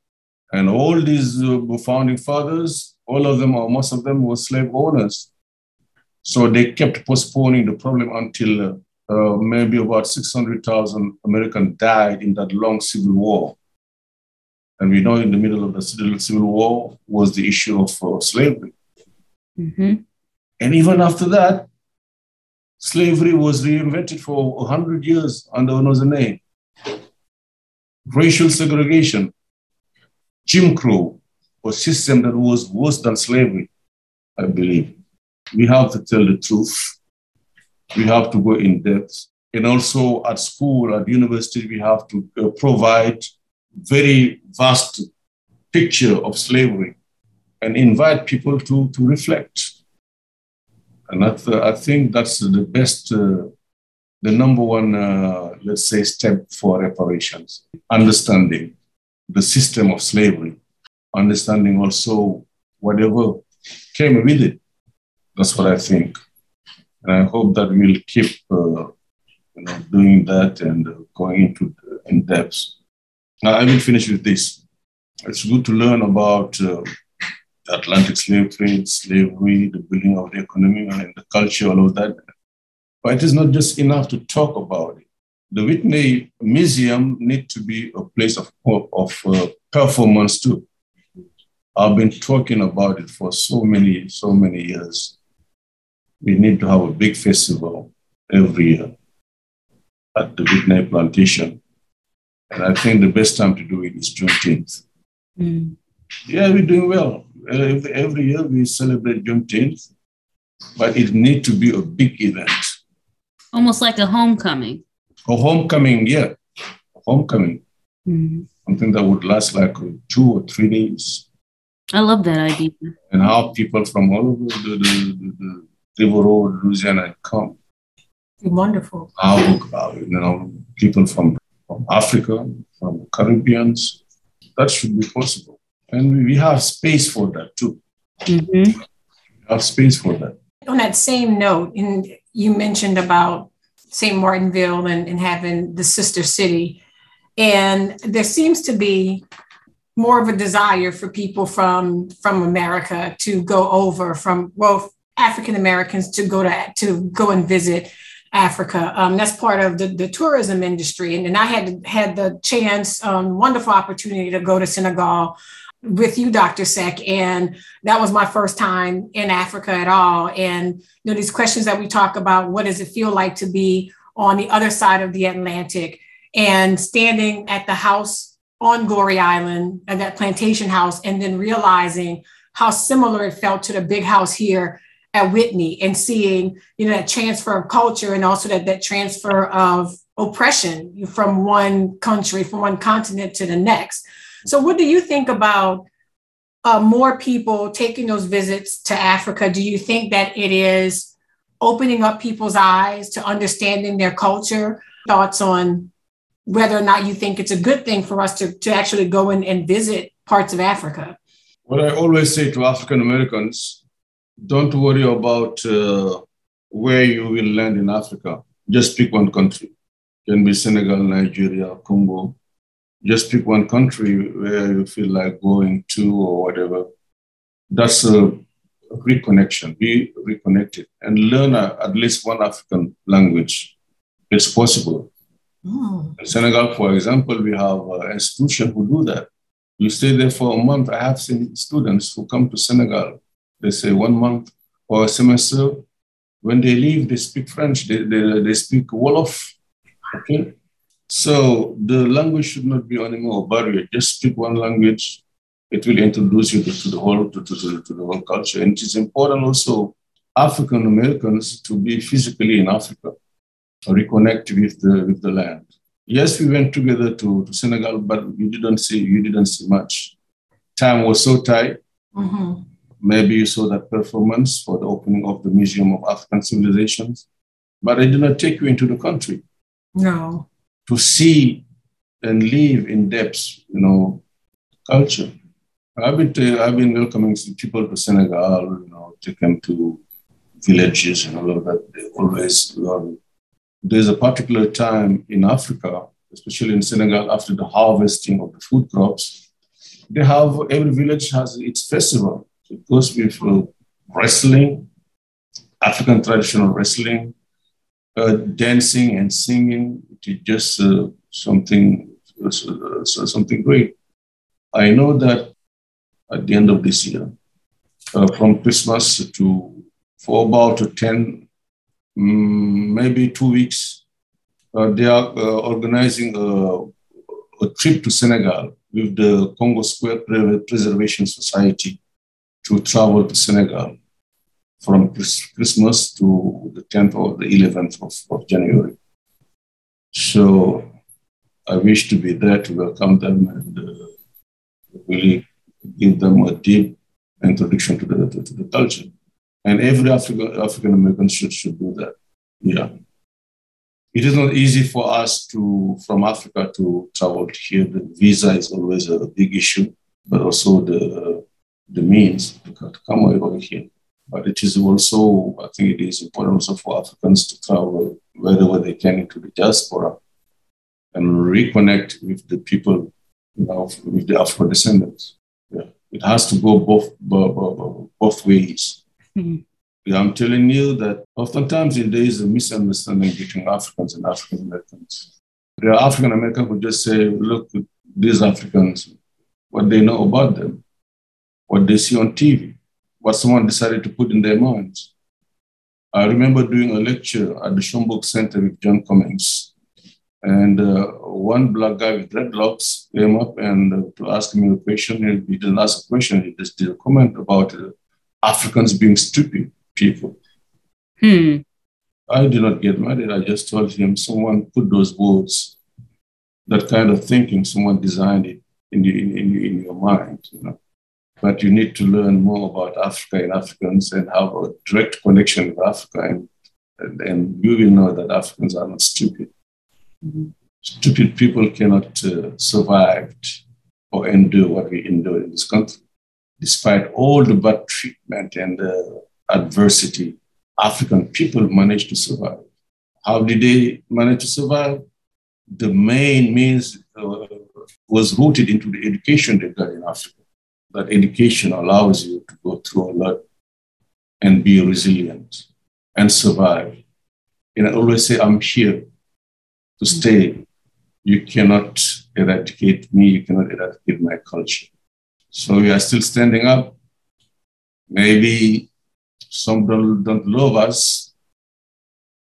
And all these uh, founding fathers, all of them or most of them were slave owners. So they kept postponing the problem until uh, uh maybe about 600,000 Americans died in that long civil war. And we know in the middle of the Civil War was the issue of uh, slavery. Mm-hmm. And even after that, slavery was reinvented for 100 years under another name. Racial segregation, Jim Crow, a system that was worse than slavery, I believe. We have to tell the truth. We have to go in depth. And also at school, at university, we have to uh, provide very vast picture of slavery and invite people to, to reflect. And uh, I think that's the best, uh, the number one, uh, let's say, step for reparations. Understanding the system of slavery, understanding also whatever came with it. That's what I think. And I hope that we'll keep uh, you know, doing that and uh, going into in depth I will finish with this. It's good to learn about uh, the Atlantic slave trade, slavery, the building of the economy, and the culture, all of that. But it is not just enough to talk about it. The Whitney Museum need to be a place of, of uh, performance too. I've been talking about it for so many, so many years. We need to have a big festival every year at the Whitney Plantation. And I think the best time to do it is Juneteenth. Mm. Yeah, we're doing well. Every, every year we celebrate Juneteenth, but it needs to be a big event. Almost like a homecoming. A homecoming, yeah. A homecoming. Mm-hmm. Something that would last like two or three days. I love that idea. And how people from all over the, the, the, the River Road, Louisiana come. Wonderful. How, you know, people from, from Africa, from the Caribbeans, that should be possible. And we have space for that too. Mm-hmm. have space for that. On that same note, and you mentioned about St. Martinville and, and having the sister city. And there seems to be more of a desire for people from, from America to go over from, well, African Americans to go to, to go and visit Africa. Um, that's part of the, the tourism industry. And, and I had had the chance, um, wonderful opportunity to go to Senegal with you, Dr. Seck. And that was my first time in Africa at all. And you know, these questions that we talk about, what does it feel like to be on the other side of the Atlantic and standing at the house on Gorée Island at that plantation house, and then realizing how similar it felt to the big house here at Whitney and seeing, you know, that transfer of culture and also that, that transfer of oppression from one country, from one continent to the next. So, what do you think about uh, more people taking those visits to Africa? Do you think that it is opening up people's eyes to understanding their culture? Thoughts on whether or not you think it's a good thing for us to, to actually go in and visit parts of Africa? What I always say to African Americans don't worry about uh, where you will land in Africa. Just pick one country. It can be Senegal, Nigeria, Congo. Just pick one country where you feel like going to or whatever. That's a reconnection. Be reconnected and learn a, at least one African language. It's possible. Oh. In Senegal, for example, we have an institution who do that. You stay there for a month. I have seen students who come to Senegal they say one month or a semester. When they leave, they speak French, they, they, they speak Wolof. Okay? So the language should not be anymore a barrier. Just speak one language. It will introduce you to, to the whole to, to, to the whole culture. And it is important also African Americans to be physically in Africa, reconnect with the with the land. Yes, we went together to, to Senegal, but you didn't see you didn't see much. Time was so tight. Mm-hmm. Maybe you saw that performance for the opening of the Museum of African Civilizations, but I did not take you into the country. No. To see and live in depth, you know, culture. I've been, to, I've been welcoming people to Senegal, you know, take them to villages and all of that. They always it. There's a particular time in Africa, especially in Senegal, after the harvesting of the food crops, they have every village has its festival. It goes with wrestling, African traditional wrestling, uh, dancing and singing. It is just uh, something, uh, something great. I know that at the end of this year, uh, from Christmas to for about 10, um, maybe two weeks, uh, they are organizing a, a trip to Senegal with the Congo Square Preservation Society to travel to Senegal from Christmas to the 10th or the 11th of, of January. So I wish to be there to welcome them and uh, really give them a deep introduction to the, to, the culture. And every African African American should, should do that. Yeah. It is not easy for us to from Africa to travel here. The visa is always a big issue, but also the the means to come over here. But it is also, I think it is important also for Africans to travel wherever they can into the diaspora and reconnect with the people, you know, with the Afro descendants. Yeah. It has to go both, both, both ways. Mm-hmm. I'm telling you that oftentimes there is a misunderstanding between Africans and African Americans. There are African Americans who just say, look, these Africans, what they know about them what they see on TV, what someone decided to put in their minds. I remember doing a lecture at the Schomburg Center with John Cummings. And uh, one black guy with dreadlocks came up and uh, to ask me a question. He didn't ask a question, he just did a comment about uh, Africans being stupid people. Hmm. I did not get mad. I just told him someone put those words, that kind of thinking, someone designed it in, the, in, in, in your mind, you know. But you need to learn more about Africa and Africans and have a direct connection with Africa, and, and, and you will know that Africans are not stupid. Mm-hmm. Stupid people cannot uh, survive or endure what we endure in this country. Despite all the bad treatment and uh, adversity, African people managed to survive. How did they manage to survive? The main means uh, was rooted into the education they got in Africa. That education allows you to go through a lot and be resilient and survive. And I always say, I'm here to stay. You cannot eradicate me, you cannot eradicate my culture. So we are still standing up. Maybe some don't, don't love us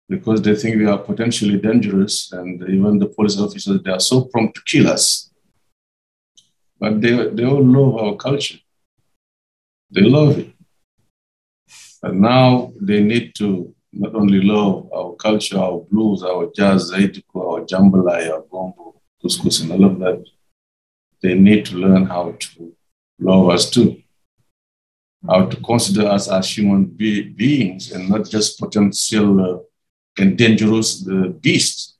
because they think we are potentially dangerous, and even the police officers, they are so prompt to kill us. But they, they all love our culture. They love it. And now they need to not only love our culture, our blues, our jazz, our jambalaya, our gombo, couscous, and all of that, they need to learn how to love us too how to consider us as human be- beings and not just potential uh, and dangerous uh, beasts.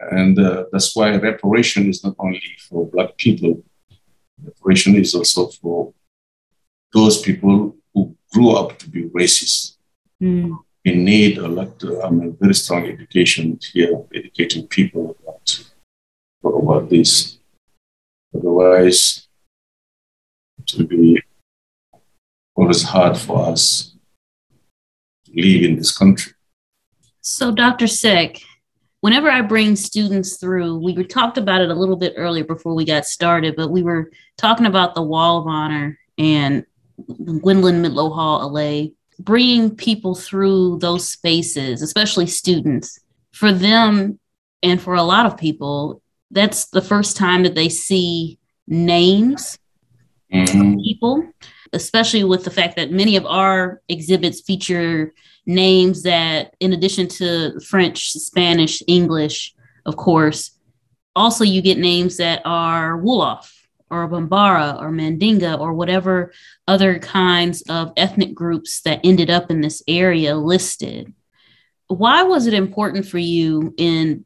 And uh, that's why reparation is not only for Black people, reparation is also for those people who grew up to be racist. Mm. We need a lot, of, I mean, very strong education here, educating people about, about this. Otherwise, it will be always hard for us to live in this country. So, Dr. Seck, whenever I bring students through, we talked about it a little bit earlier before we got started, but we were talking about the Wall of Honor and Gwendolyn Midlo Hall, Allées, bringing people through those spaces, especially students. For them and for a lot of people, that's the first time that they see names mm-hmm. people especially with the fact that many of our exhibits feature names that, in addition to French, Spanish, English, of course, also you get names that are Wolof or Bambara or Mandinga or whatever other kinds of ethnic groups that ended up in this area listed. Why was it important for you in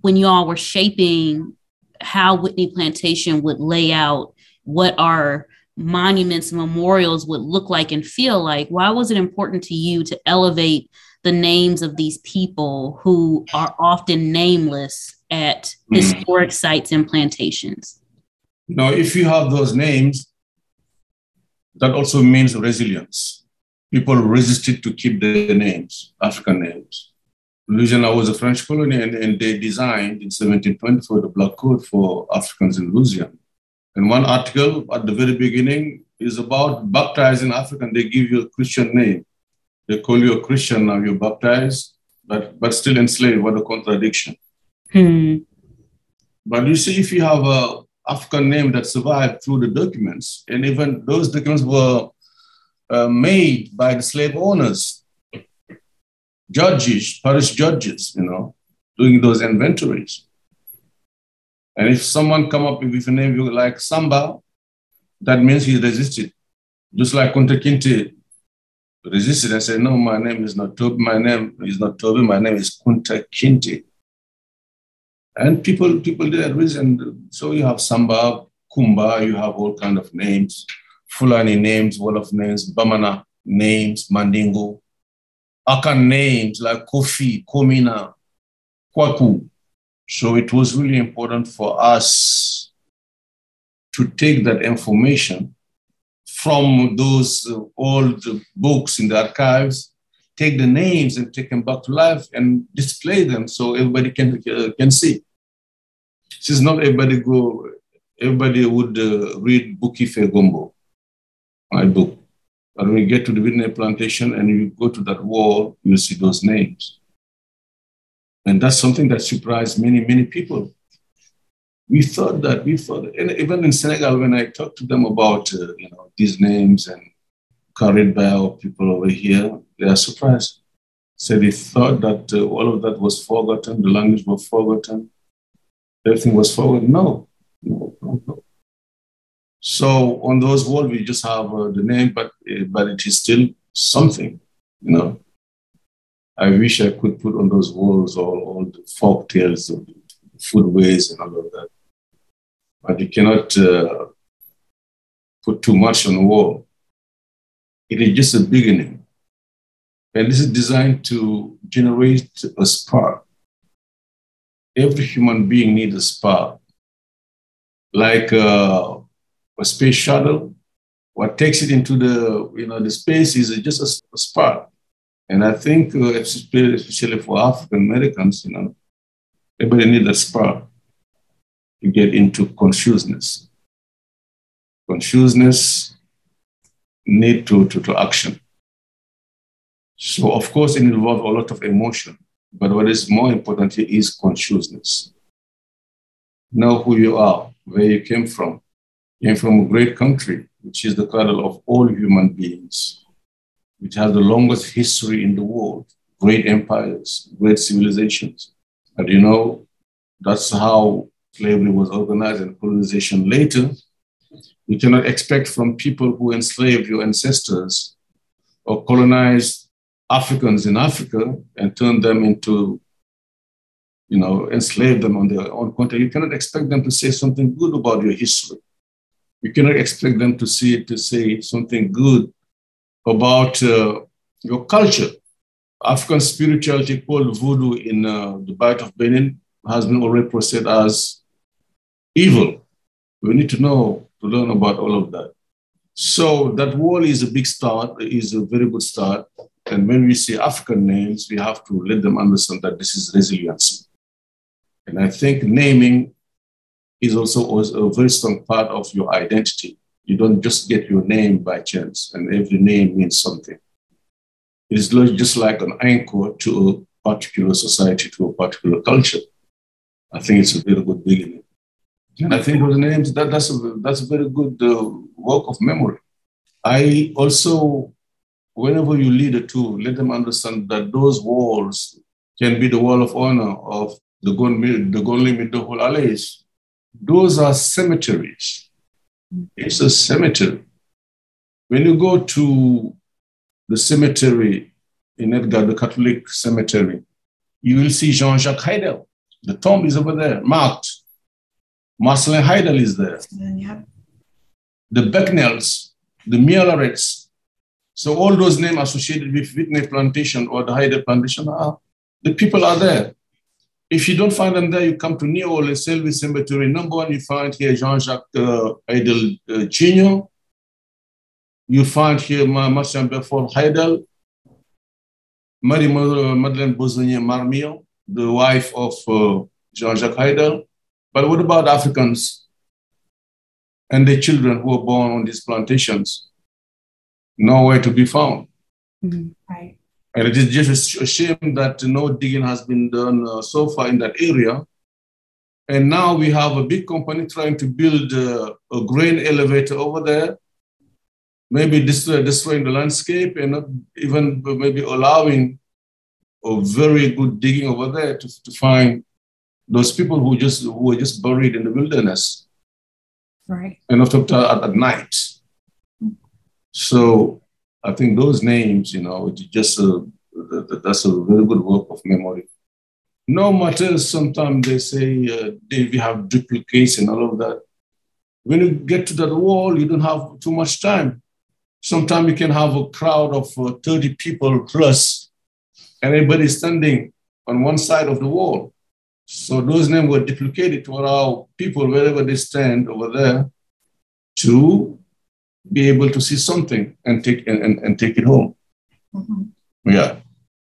when you all were shaping how Whitney Plantation would lay out what our monuments and memorials would look like and feel like why was it important to you to elevate the names of these people who are often nameless at mm. historic sites and plantations? Now if you have those names that also means resilience. People resisted to keep their names african names. Louisiana was a french colony and, and they designed in 1724 the black code for africans in louisiana and one article at the very beginning is about baptizing African. They give you a Christian name. They call you a Christian now, you're baptized, but, but still enslaved. What a contradiction. Hmm. But you see, if you have a African name that survived through the documents, and even those documents were uh, made by the slave owners, judges, parish judges, you know, doing those inventories. And if someone come up with a name like Samba, that means he resisted. Just like Kunta Kinte resisted and said, no, my name is not Toby, my name is not Toby, my name is Kunta Kinte. And people, people did reason. So you have Samba, Kumba, you have all kind of names, Fulani names, Wolof names, Bamana names, Mandingo, Akan names like Kofi, Komina, Kwaku, so it was really important for us to take that information from those old books in the archives, take the names and take them back to life and display them so everybody can, uh, can see. Since not everybody go, everybody would uh, read Bouki Fait Gombo. my book. But when you get to the Whitney plantation and you go to that wall, you'll see those names. And that's something that surprised many, many people. We thought that, we thought, and even in Senegal, when I talked to them about, uh, you know, these names and carried by our people over here, they are surprised. So they thought that uh, all of that was forgotten, the language was forgotten, everything was forgotten. No, no, no. So on those walls, we just have uh, the name, but uh, but it is still something, you know. I wish I could put on those walls all, all the folk tales of foodways and all of that. But you cannot uh, put too much on the wall. It is just a beginning. And this is designed to generate a spark. Every human being needs a spark. Like uh, a space shuttle, what takes it into the, you know, the space is just a, a spark and I think, uh, especially for African Americans, you know, everybody needs a spark to get into consciousness. Consciousness need to, to, to action. So, of course, it involves a lot of emotion, but what is more important here is consciousness. Know who you are, where you came from. You came from a great country, which is the cradle of all human beings which has the longest history in the world, great empires, great civilizations. But you know, that's how slavery was organized and colonization later. You cannot expect from people who enslaved your ancestors or colonized Africans in Africa and turned them into, you know, enslaved them on their own country. You cannot expect them to say something good about your history. You cannot expect them to see to say something good about uh, your culture. African spirituality called voodoo in uh, the Bight of Benin has been already processed as evil. We need to know, to learn about all of that. So that wall is a big start, is a very good start. And when we see African names, we have to let them understand that this is resilience. And I think naming is also a very strong part of your identity. You don't just get your name by chance, and every name means something. It is just like an anchor to a particular society, to a particular culture. I think it's a very good beginning. And I think those names, that, that's, a, that's a very good uh, work of memory. I also, whenever you lead a tour, let them understand that those walls can be the wall of honor of the Gonli Middohol Allays. Those are cemeteries it's a cemetery. When you go to the cemetery in Edgard, the Catholic cemetery, you will see Jean Jacques Haydel. The tomb is over there, marked. Marcelin Haydel is there. Yeah. The Becknells, the Mielarets. So all those names associated with Whitney Plantation or the Haydel Plantation are the people are there. If you don't find them there, you come to New Orleans, Selby Cemetery. Number one, you find here Jean-Jacques uh, Haydel uh, Jr. You find here Martian Belfort Haydel, Marie Madeleine Bosonier Marmille, the wife of uh, Jean-Jacques Haydel. But what about Africans and their children who were born on these plantations? Nowhere to be found. Mm-hmm. Right. And it is just a shame that no digging has been done uh, so far in that area. And now we have a big company trying to build uh, a grain elevator over there, maybe destroy, destroying the landscape and not even maybe allowing a very good digging over there to, to find those people who just who were just buried in the wilderness. Right. And after at, at night. So I think those names, you know, just a, that's a very good work of memory. No matter sometimes they say uh, we have duplicates and all of that. When you get to that wall, you don't have too much time. Sometimes you can have a crowd of uh, 30 people plus, and everybody standing on one side of the wall. So those names were duplicated to allow people, wherever they stand over there, to be able to see something and take and, and, and take it home. Mm-hmm. Yeah.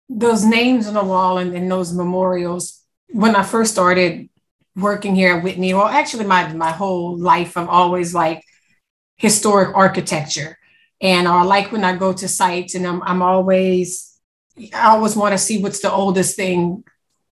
Those names on the wall and, and those memorials. When I first started working here at Whitney, well, actually my my whole life, I'm always like historic architecture. And I like when I go to sites and I'm, I'm always, I always want to see what's the oldest thing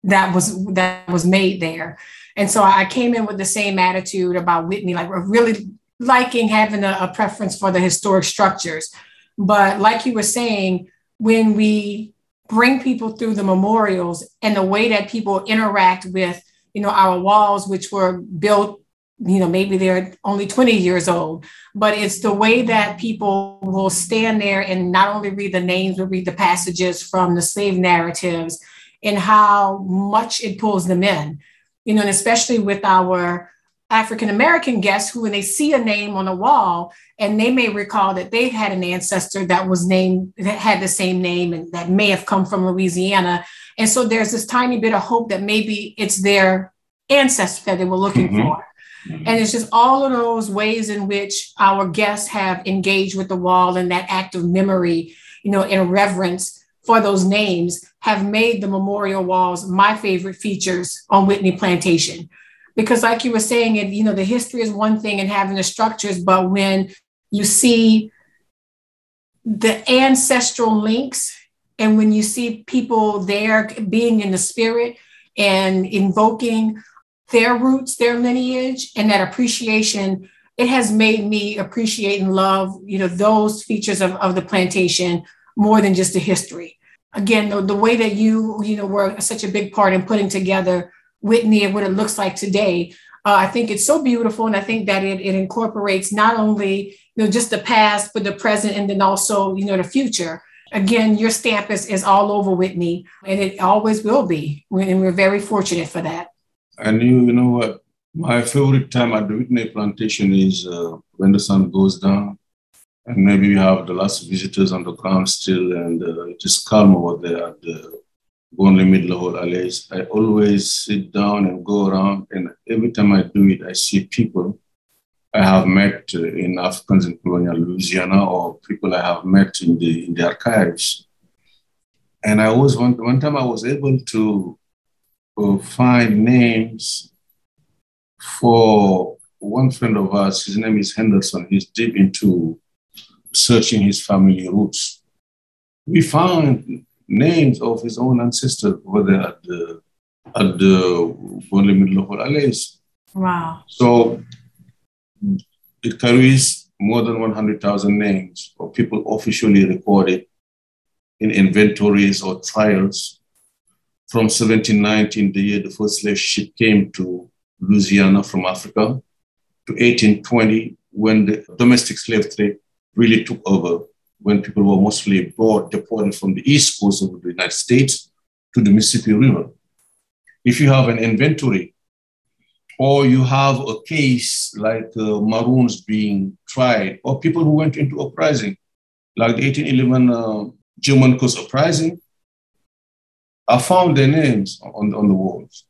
that was that was made there. And so I came in with the same attitude about Whitney, like really liking having a, a preference for the historic structures. But like you were saying, when we bring people through the memorials and the way that people interact with, you know, our walls, which were built you know maybe they're only 20 years old but it's the way that people will stand there and not only read the names but read the passages from the slave narratives and how much it pulls them in you know and especially with our African American guests who, when they see a name on a wall, and they may recall that they had an ancestor that was named, that had the same name and that may have come from Louisiana. And so there's this tiny bit of hope that maybe it's their ancestor that they were looking mm-hmm. for. Mm-hmm. And it's just all of those ways in which our guests have engaged with the wall and that act of memory, you know, in reverence for those names have made the memorial walls my favorite features on Whitney Plantation because like you were saying it you know the history is one thing and having the structures but when you see the ancestral links and when you see people there being in the spirit and invoking their roots their lineage and that appreciation it has made me appreciate and love you know those features of, of the plantation more than just the history. Again the, the way that you you know were such a big part in putting together Whitney and what it looks like today. Uh, I think it's so beautiful, and I think that it, it incorporates not only you know just the past, but the present, and then also you know the future. Again, your stamp is, is all over Whitney, and it always will be, and we're very fortunate for that. And you, you know what? My favorite time at the Whitney plantation is uh, when the sun goes down, and maybe we have the last visitors on the ground still, and uh, it is calm over there at the Gwendolyn Midlo Hall Allées, I always sit down and go around, and every time I do it, I see people I have met uh, in Africans in colonial Louisiana or people I have met in the, in the archives. And I was one, one time I was able to uh, find names for one friend of ours. His name is Henderson. He's deep into searching his family roots. We found names of his own ancestors over there at the at the Bonle Middle Allays. Wow. So it carries more than 100,000 names of people officially recorded in inventories or trials from 1719, the year the first slave ship came to Louisiana from Africa, to 1820, when the domestic slave trade really took over when people were mostly brought, deported from the east coast of the United States to the Mississippi River. If you have an inventory or you have a case like uh, Maroons being tried or people who went into uprising, like the 1811 uh, German Coast Uprising, I found their names on, on the walls.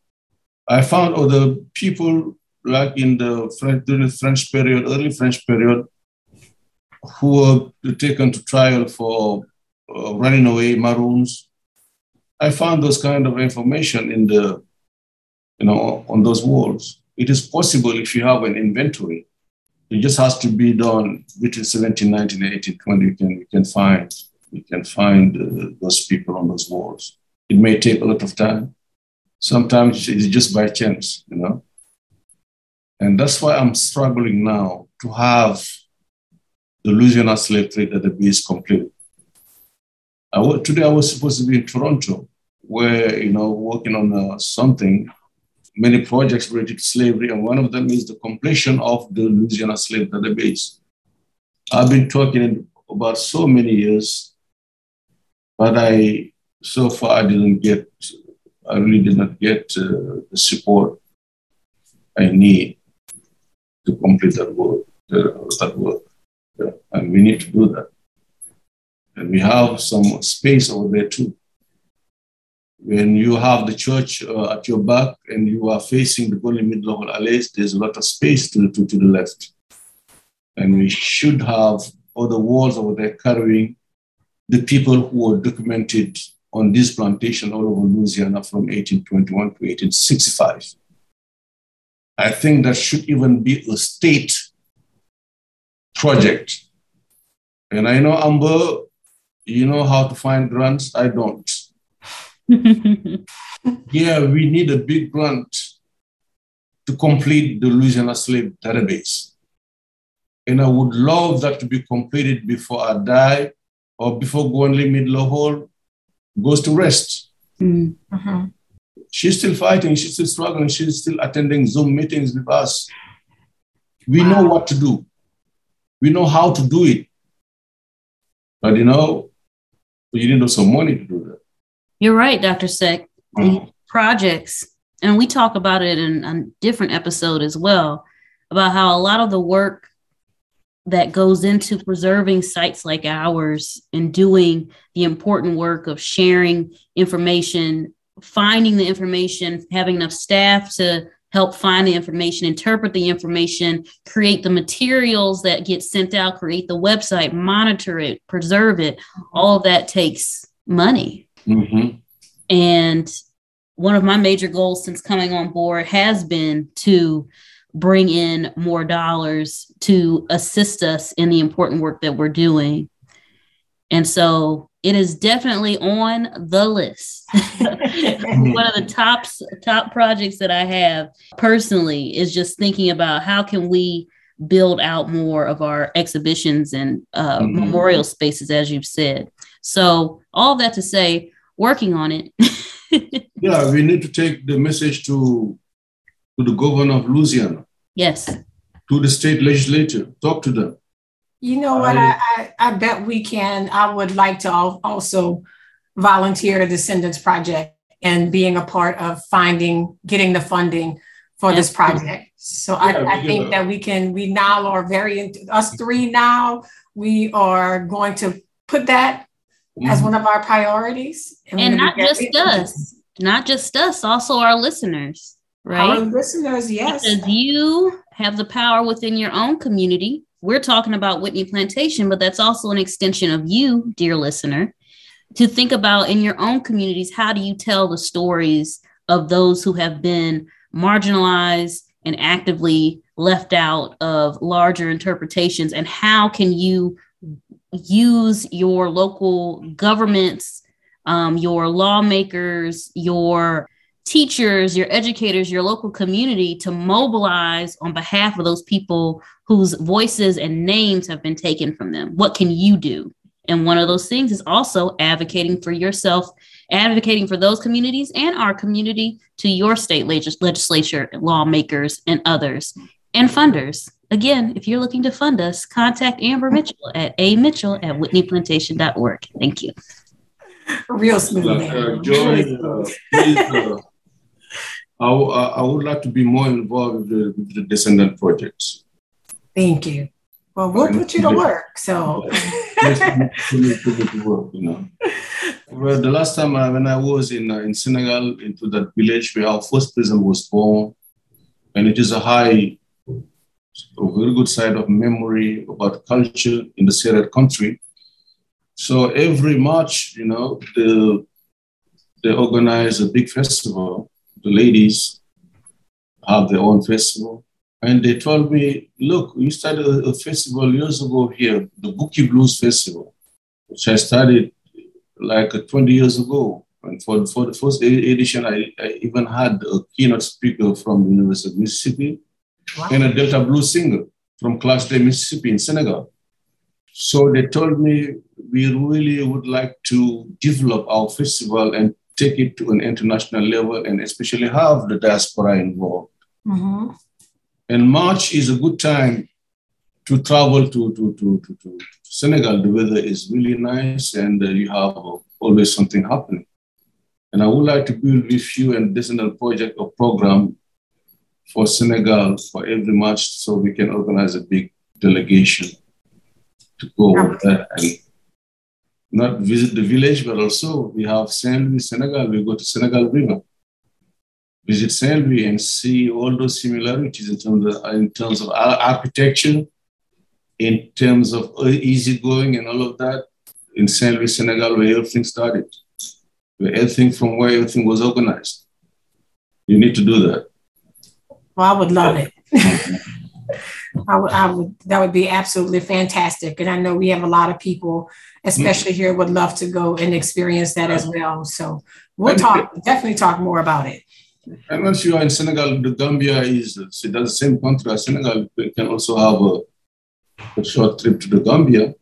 I found other people like in the French, during the French period, early French period, who were taken to trial for uh, running away Maroons. I found those kind of information in the, you know, on those walls. It is possible if you have an inventory. It just has to be done between 1719 and 1820. You can, you can find, you can find uh, those people on those walls. It may take a lot of time. Sometimes it's just by chance, you know. And that's why I'm struggling now to have the Louisiana slave trade completely. I, today I was supposed to be in Toronto, where you know working on uh, something, many projects related to slavery, and one of them is the completion of the Louisiana slave database. I've been talking about so many years, but I so far I didn't get, I really did not get uh, the support I need to complete that work. Uh, that work. And we need to do that. And we have some space over there too. When you have the church uh, at your back and you are facing the Gwendolyn Midlo Hall Allées, there's a lot of space to, to, to the left. And we should have other walls over there carrying the people who were documented on this plantation all over Louisiana from 1821 to 1865. I think that should even be a state project And I know Amber, you know how to find grants. I don't. yeah, we need a big grant to complete the Louisiana slave database. And I would love that to be completed before I die or before Gwendolyn Midlo goes to rest. Mm-hmm. She's still fighting, she's still struggling, she's still attending Zoom meetings with us. We wow. know what to do, we know how to do it. But you know, you need some money to do that. You're right, Dr. Seck. Mm-hmm. Projects, and we talk about it in a different episode as well, about how a lot of the work that goes into preserving sites like ours and doing the important work of sharing information, finding the information, having enough staff to help find the information, interpret the information, create the materials that get sent out, create the website, monitor it, preserve it. All of that takes money. Mm-hmm. And one of my major goals since coming on board has been to bring in more dollars to assist us in the important work that we're doing. And so it is definitely on the list. One of the top top projects that I have personally is just thinking about how can we build out more of our exhibitions and uh, mm-hmm. memorial spaces, as you've said. So all that to say, working on it. yeah, we need to take the message to to the governor of Louisiana. Yes. To the state legislature. Talk to them. You know what? I, I, I bet we can. I would like to also volunteer to Descendants Project and being a part of finding, getting the funding for yes. this project. So yeah, I, I think that we can, we now are very, us three now, we are going to put that mm-hmm. as one of our priorities. And, and not just us, not just us, also our listeners right? Our listeners, yes. Because you have the power within your own community. We're talking about Whitney Plantation, but that's also an extension of you, dear listener, to think about in your own communities how do you tell the stories of those who have been marginalized and actively left out of larger interpretations and how can you use your local governments um, your lawmakers your teachers, your educators, your local community to mobilize on behalf of those people whose voices and names have been taken from them? What can you do? And one of those things is also advocating for yourself, advocating for those communities and our community to your state legis- legislature, lawmakers, and others, and funders. Again, if you're looking to fund us, contact Amber Mitchell at a mitchell at whitneyplantation.org. Thank you. Real smooth. Uh, Joy, uh, please, uh, I, I would like to be more involved with the, with the descendant projects. Thank you. Well, we'll put you to work. So, Well, the last time I, when I was in uh, in Senegal, into that village where our first prison was born, and it is a high, a very good side of memory about culture in the Serer country. So every March, you know, the, they organize a big festival the ladies have their own festival. And they told me, look, we started a, festival years ago here, the Bouki Blues Festival, which I started like 20 years ago. And for, for the first edition, I, I even had a keynote speaker from the University of Mississippi wow. and a Delta blues singer from Clarksdale, Mississippi in Senegal. So they told me we really would like to develop our festival and take it to an international level and especially have the diaspora involved. Mm-hmm. And March is a good time to travel to, to, to, to, to Senegal. The weather is really nice and uh, you have always something happening. And I would like to build with you and Descendant Project or program for Senegal for every March so we can organize a big delegation to go there and not visit the village, but also we have Saint Louis, Senegal. We go to Senegal River, visit Saint Louis, and see all those similarities in terms of in terms of architecture, in terms of uh, easygoing and all of that in Saint Louis, Senegal, where everything started, where everything from where everything was organized. You need to do that. Well, I would love it. I would, I would, that would be absolutely fantastic. And I know we have a lot of people, especially here, would love to go and experience that as well. So we'll talk, definitely talk more about it. And once you are in Senegal, the Gambia is so that's the same country as Senegal. We can also have a, a short trip to the Gambia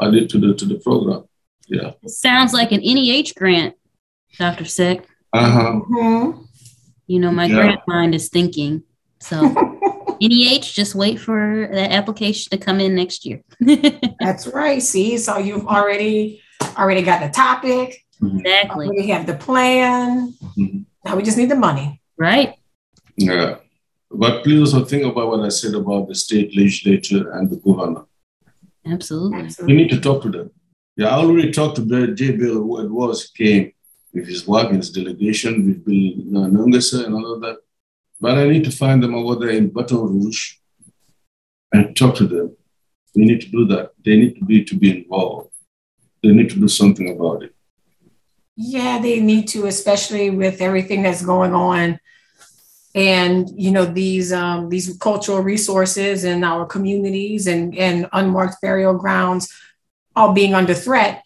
added to the to the program. Yeah. It sounds like an NEH grant, Dr. Seck. Uh-huh. Mm-hmm. You know, my yeah. grant mind is thinking. So NEH, just wait for that application to come in next year. That's right. See, so you've already already got the topic. Exactly. We have the plan. Mm-hmm. Now we just need the money. Right. Yeah. But please also think about what I said about the state legislature and the governor. Absolutely. You need to talk to them. Yeah, I already talked to the J. Bill who it was came with his work, his delegation, with Bill Nungesser and all of that. But I need to find them over there in Baton Rouge and talk to them. We need to do that. They need to be to be involved. They need to do something about it. Yeah, they need to, especially with everything that's going on. And you know these um, these cultural resources and our communities and and unmarked burial grounds all being under threat.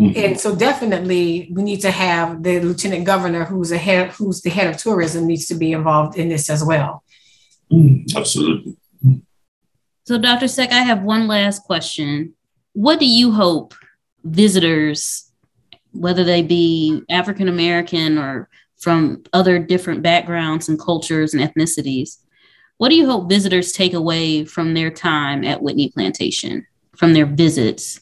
Mm-hmm. and so definitely we need to have the lieutenant governor who's a head who's the head of tourism needs to be involved in this as well. Mm, absolutely. So dr seck i have one last question. What do you hope visitors whether they be african american or from other different backgrounds and cultures and ethnicities. What do you hope visitors take away from their time at Whitney Plantation, from their visits,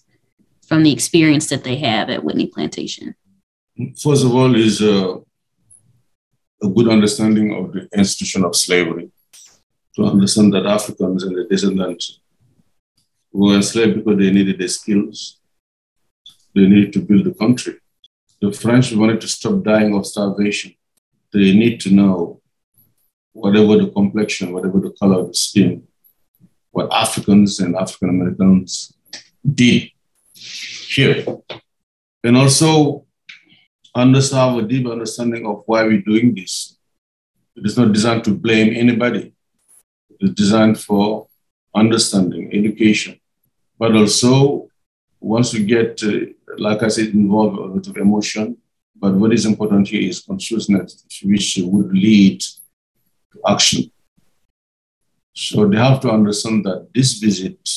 from the experience that they have at Whitney Plantation? First of all, is a, a good understanding of the institution of slavery, to understand that Africans and the descendants were enslaved because they needed the skills, they need to build the country the French wanted to stop dying of starvation. They need to know, whatever the complexion, whatever the color of the skin, what Africans and African Americans did here. And also understand a deep understanding of why we're doing this. It is not designed to blame anybody. It is designed for understanding, education, but also once you get, uh, like I said, involved a lot of emotion, but what is important here is consciousness, which would lead to action. So they have to understand that this visit,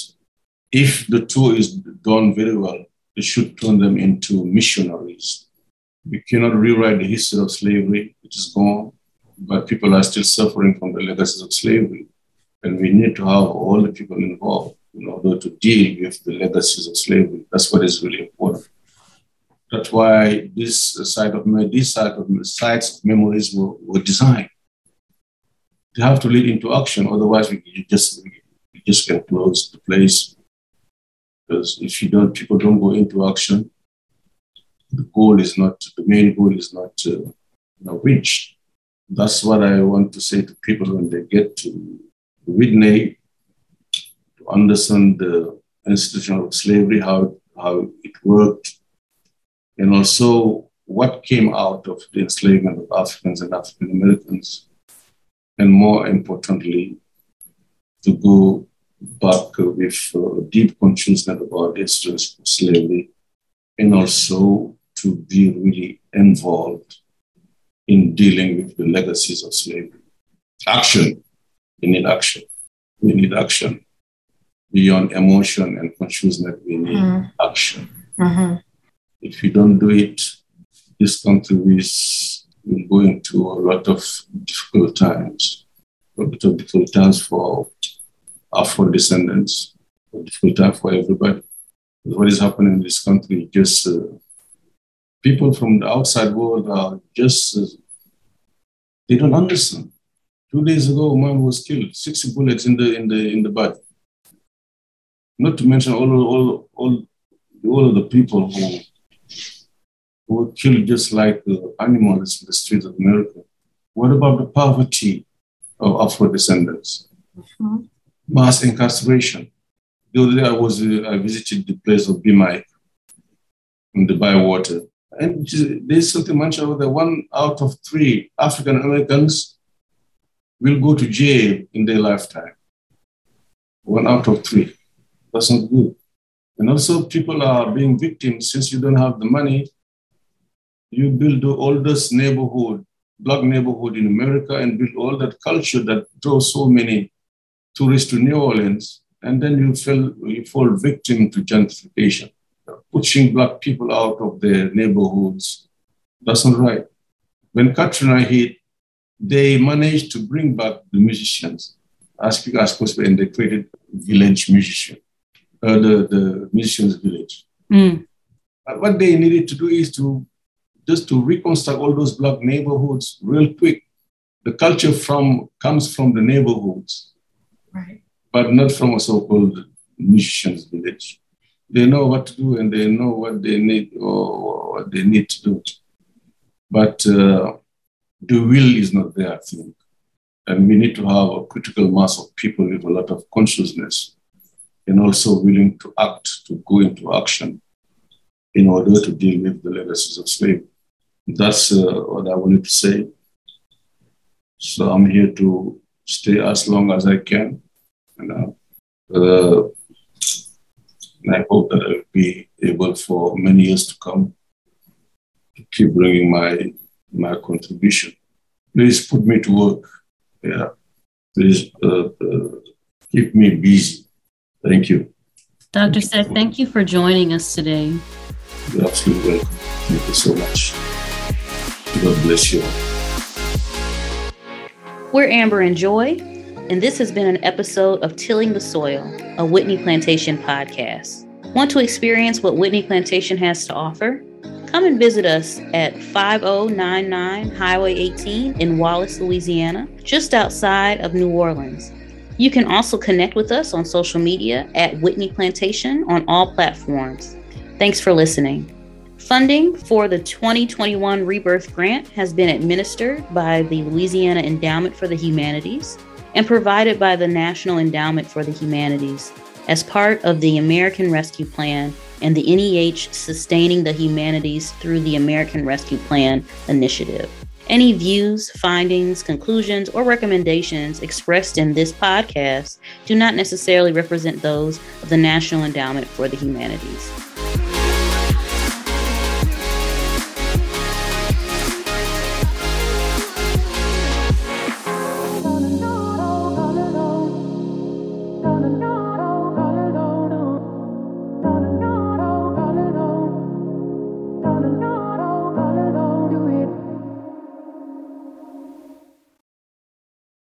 if the tour is done very well, it should turn them into missionaries. We cannot rewrite the history of slavery, it is gone, but people are still suffering from the legacies of slavery. And we need to have all the people involved in order to deal with the legacies of slavery. That's what is really important. That's why this side of these side of sites of memories were, were designed. They have to lead into action, otherwise we just you just can close the place. Because if you don't, people don't go into action. The goal is not the main goal is not uh, you know, reached. That's what I want to say to people when they get to Whitney to understand the institution of slavery, how, how it worked, and also what came out of the enslavement of Africans and African Americans, and more importantly, to go back with uh, deep consciousness about the history of slavery, and also to be really involved in dealing with the legacies of slavery. Action. We need action. We need action beyond emotion and consciousness, we need mm. action. Mm-hmm. If you don't do it, this country is will go into a lot of difficult times, a lot of difficult times for Afro descendants, a difficult time for everybody. What is happening in this country, just uh, people from the outside world are just, uh, they don't understand. Two days ago, a man was killed, 60 bullets in the, in the, in the body not to mention all all all all of the people who who were killed just like the animals in the streets of America. What about the poverty of Afro descendants? Mm-hmm. Mass incarceration. The other day I was uh, I visited the place of B. Mike in the Bywater. And there's something mentioned over there. One out of three African Americans will go to jail in their lifetime. One out of three. That's not good. And also, people are being victims since you don't have the money. You build the oldest neighborhood, black neighborhood in America, and build all that culture that draws so many tourists to New Orleans. And then you fell, you fall victim to gentrification, pushing black people out of their neighborhoods. That's not right. When Katrina hit, they managed to bring back the musicians as as possible, and they created village musician, uh, the, the musicians village. Mm. what they needed to do is to just to reconstruct all those black neighborhoods real quick. The culture from comes from the neighborhoods, right? But not from a so-called musicians village. They know what to do and they know what they need or what they need to do. But uh, the will is not there, I think. And we need to have a critical mass of people with a lot of consciousness and also willing to act, to go into action in order to deal with the legacies of slavery. That's uh, what I wanted to say. So I'm here to stay as long as I can. And, uh, and I hope that I'll be able for many years to come to keep bringing my, my contribution. Please put me to work. Yeah. Please uh, uh, keep me busy. Thank you. Dr. Seck, thank you for joining us today. You're absolutely welcome. Thank you so much. God bless you. All. We're Amber and Joy, and this has been an episode of Tilling the Soil, a Whitney Plantation podcast. Want to experience what Whitney Plantation has to offer? Come and visit us at 5099 Highway 18 in Wallace, Louisiana, just outside of New Orleans. You can also connect with us on social media at Whitney Plantation on all platforms. Thanks for listening. Funding for the 2021 Rebirth Grant has been administered by the Louisiana Endowment for the Humanities and provided by the National Endowment for the Humanities as part of the American Rescue Plan and the NEH Sustaining the Humanities through the American Rescue Plan initiative. Any views, findings, conclusions, or recommendations expressed in this podcast do not necessarily represent those of the National Endowment for the Humanities.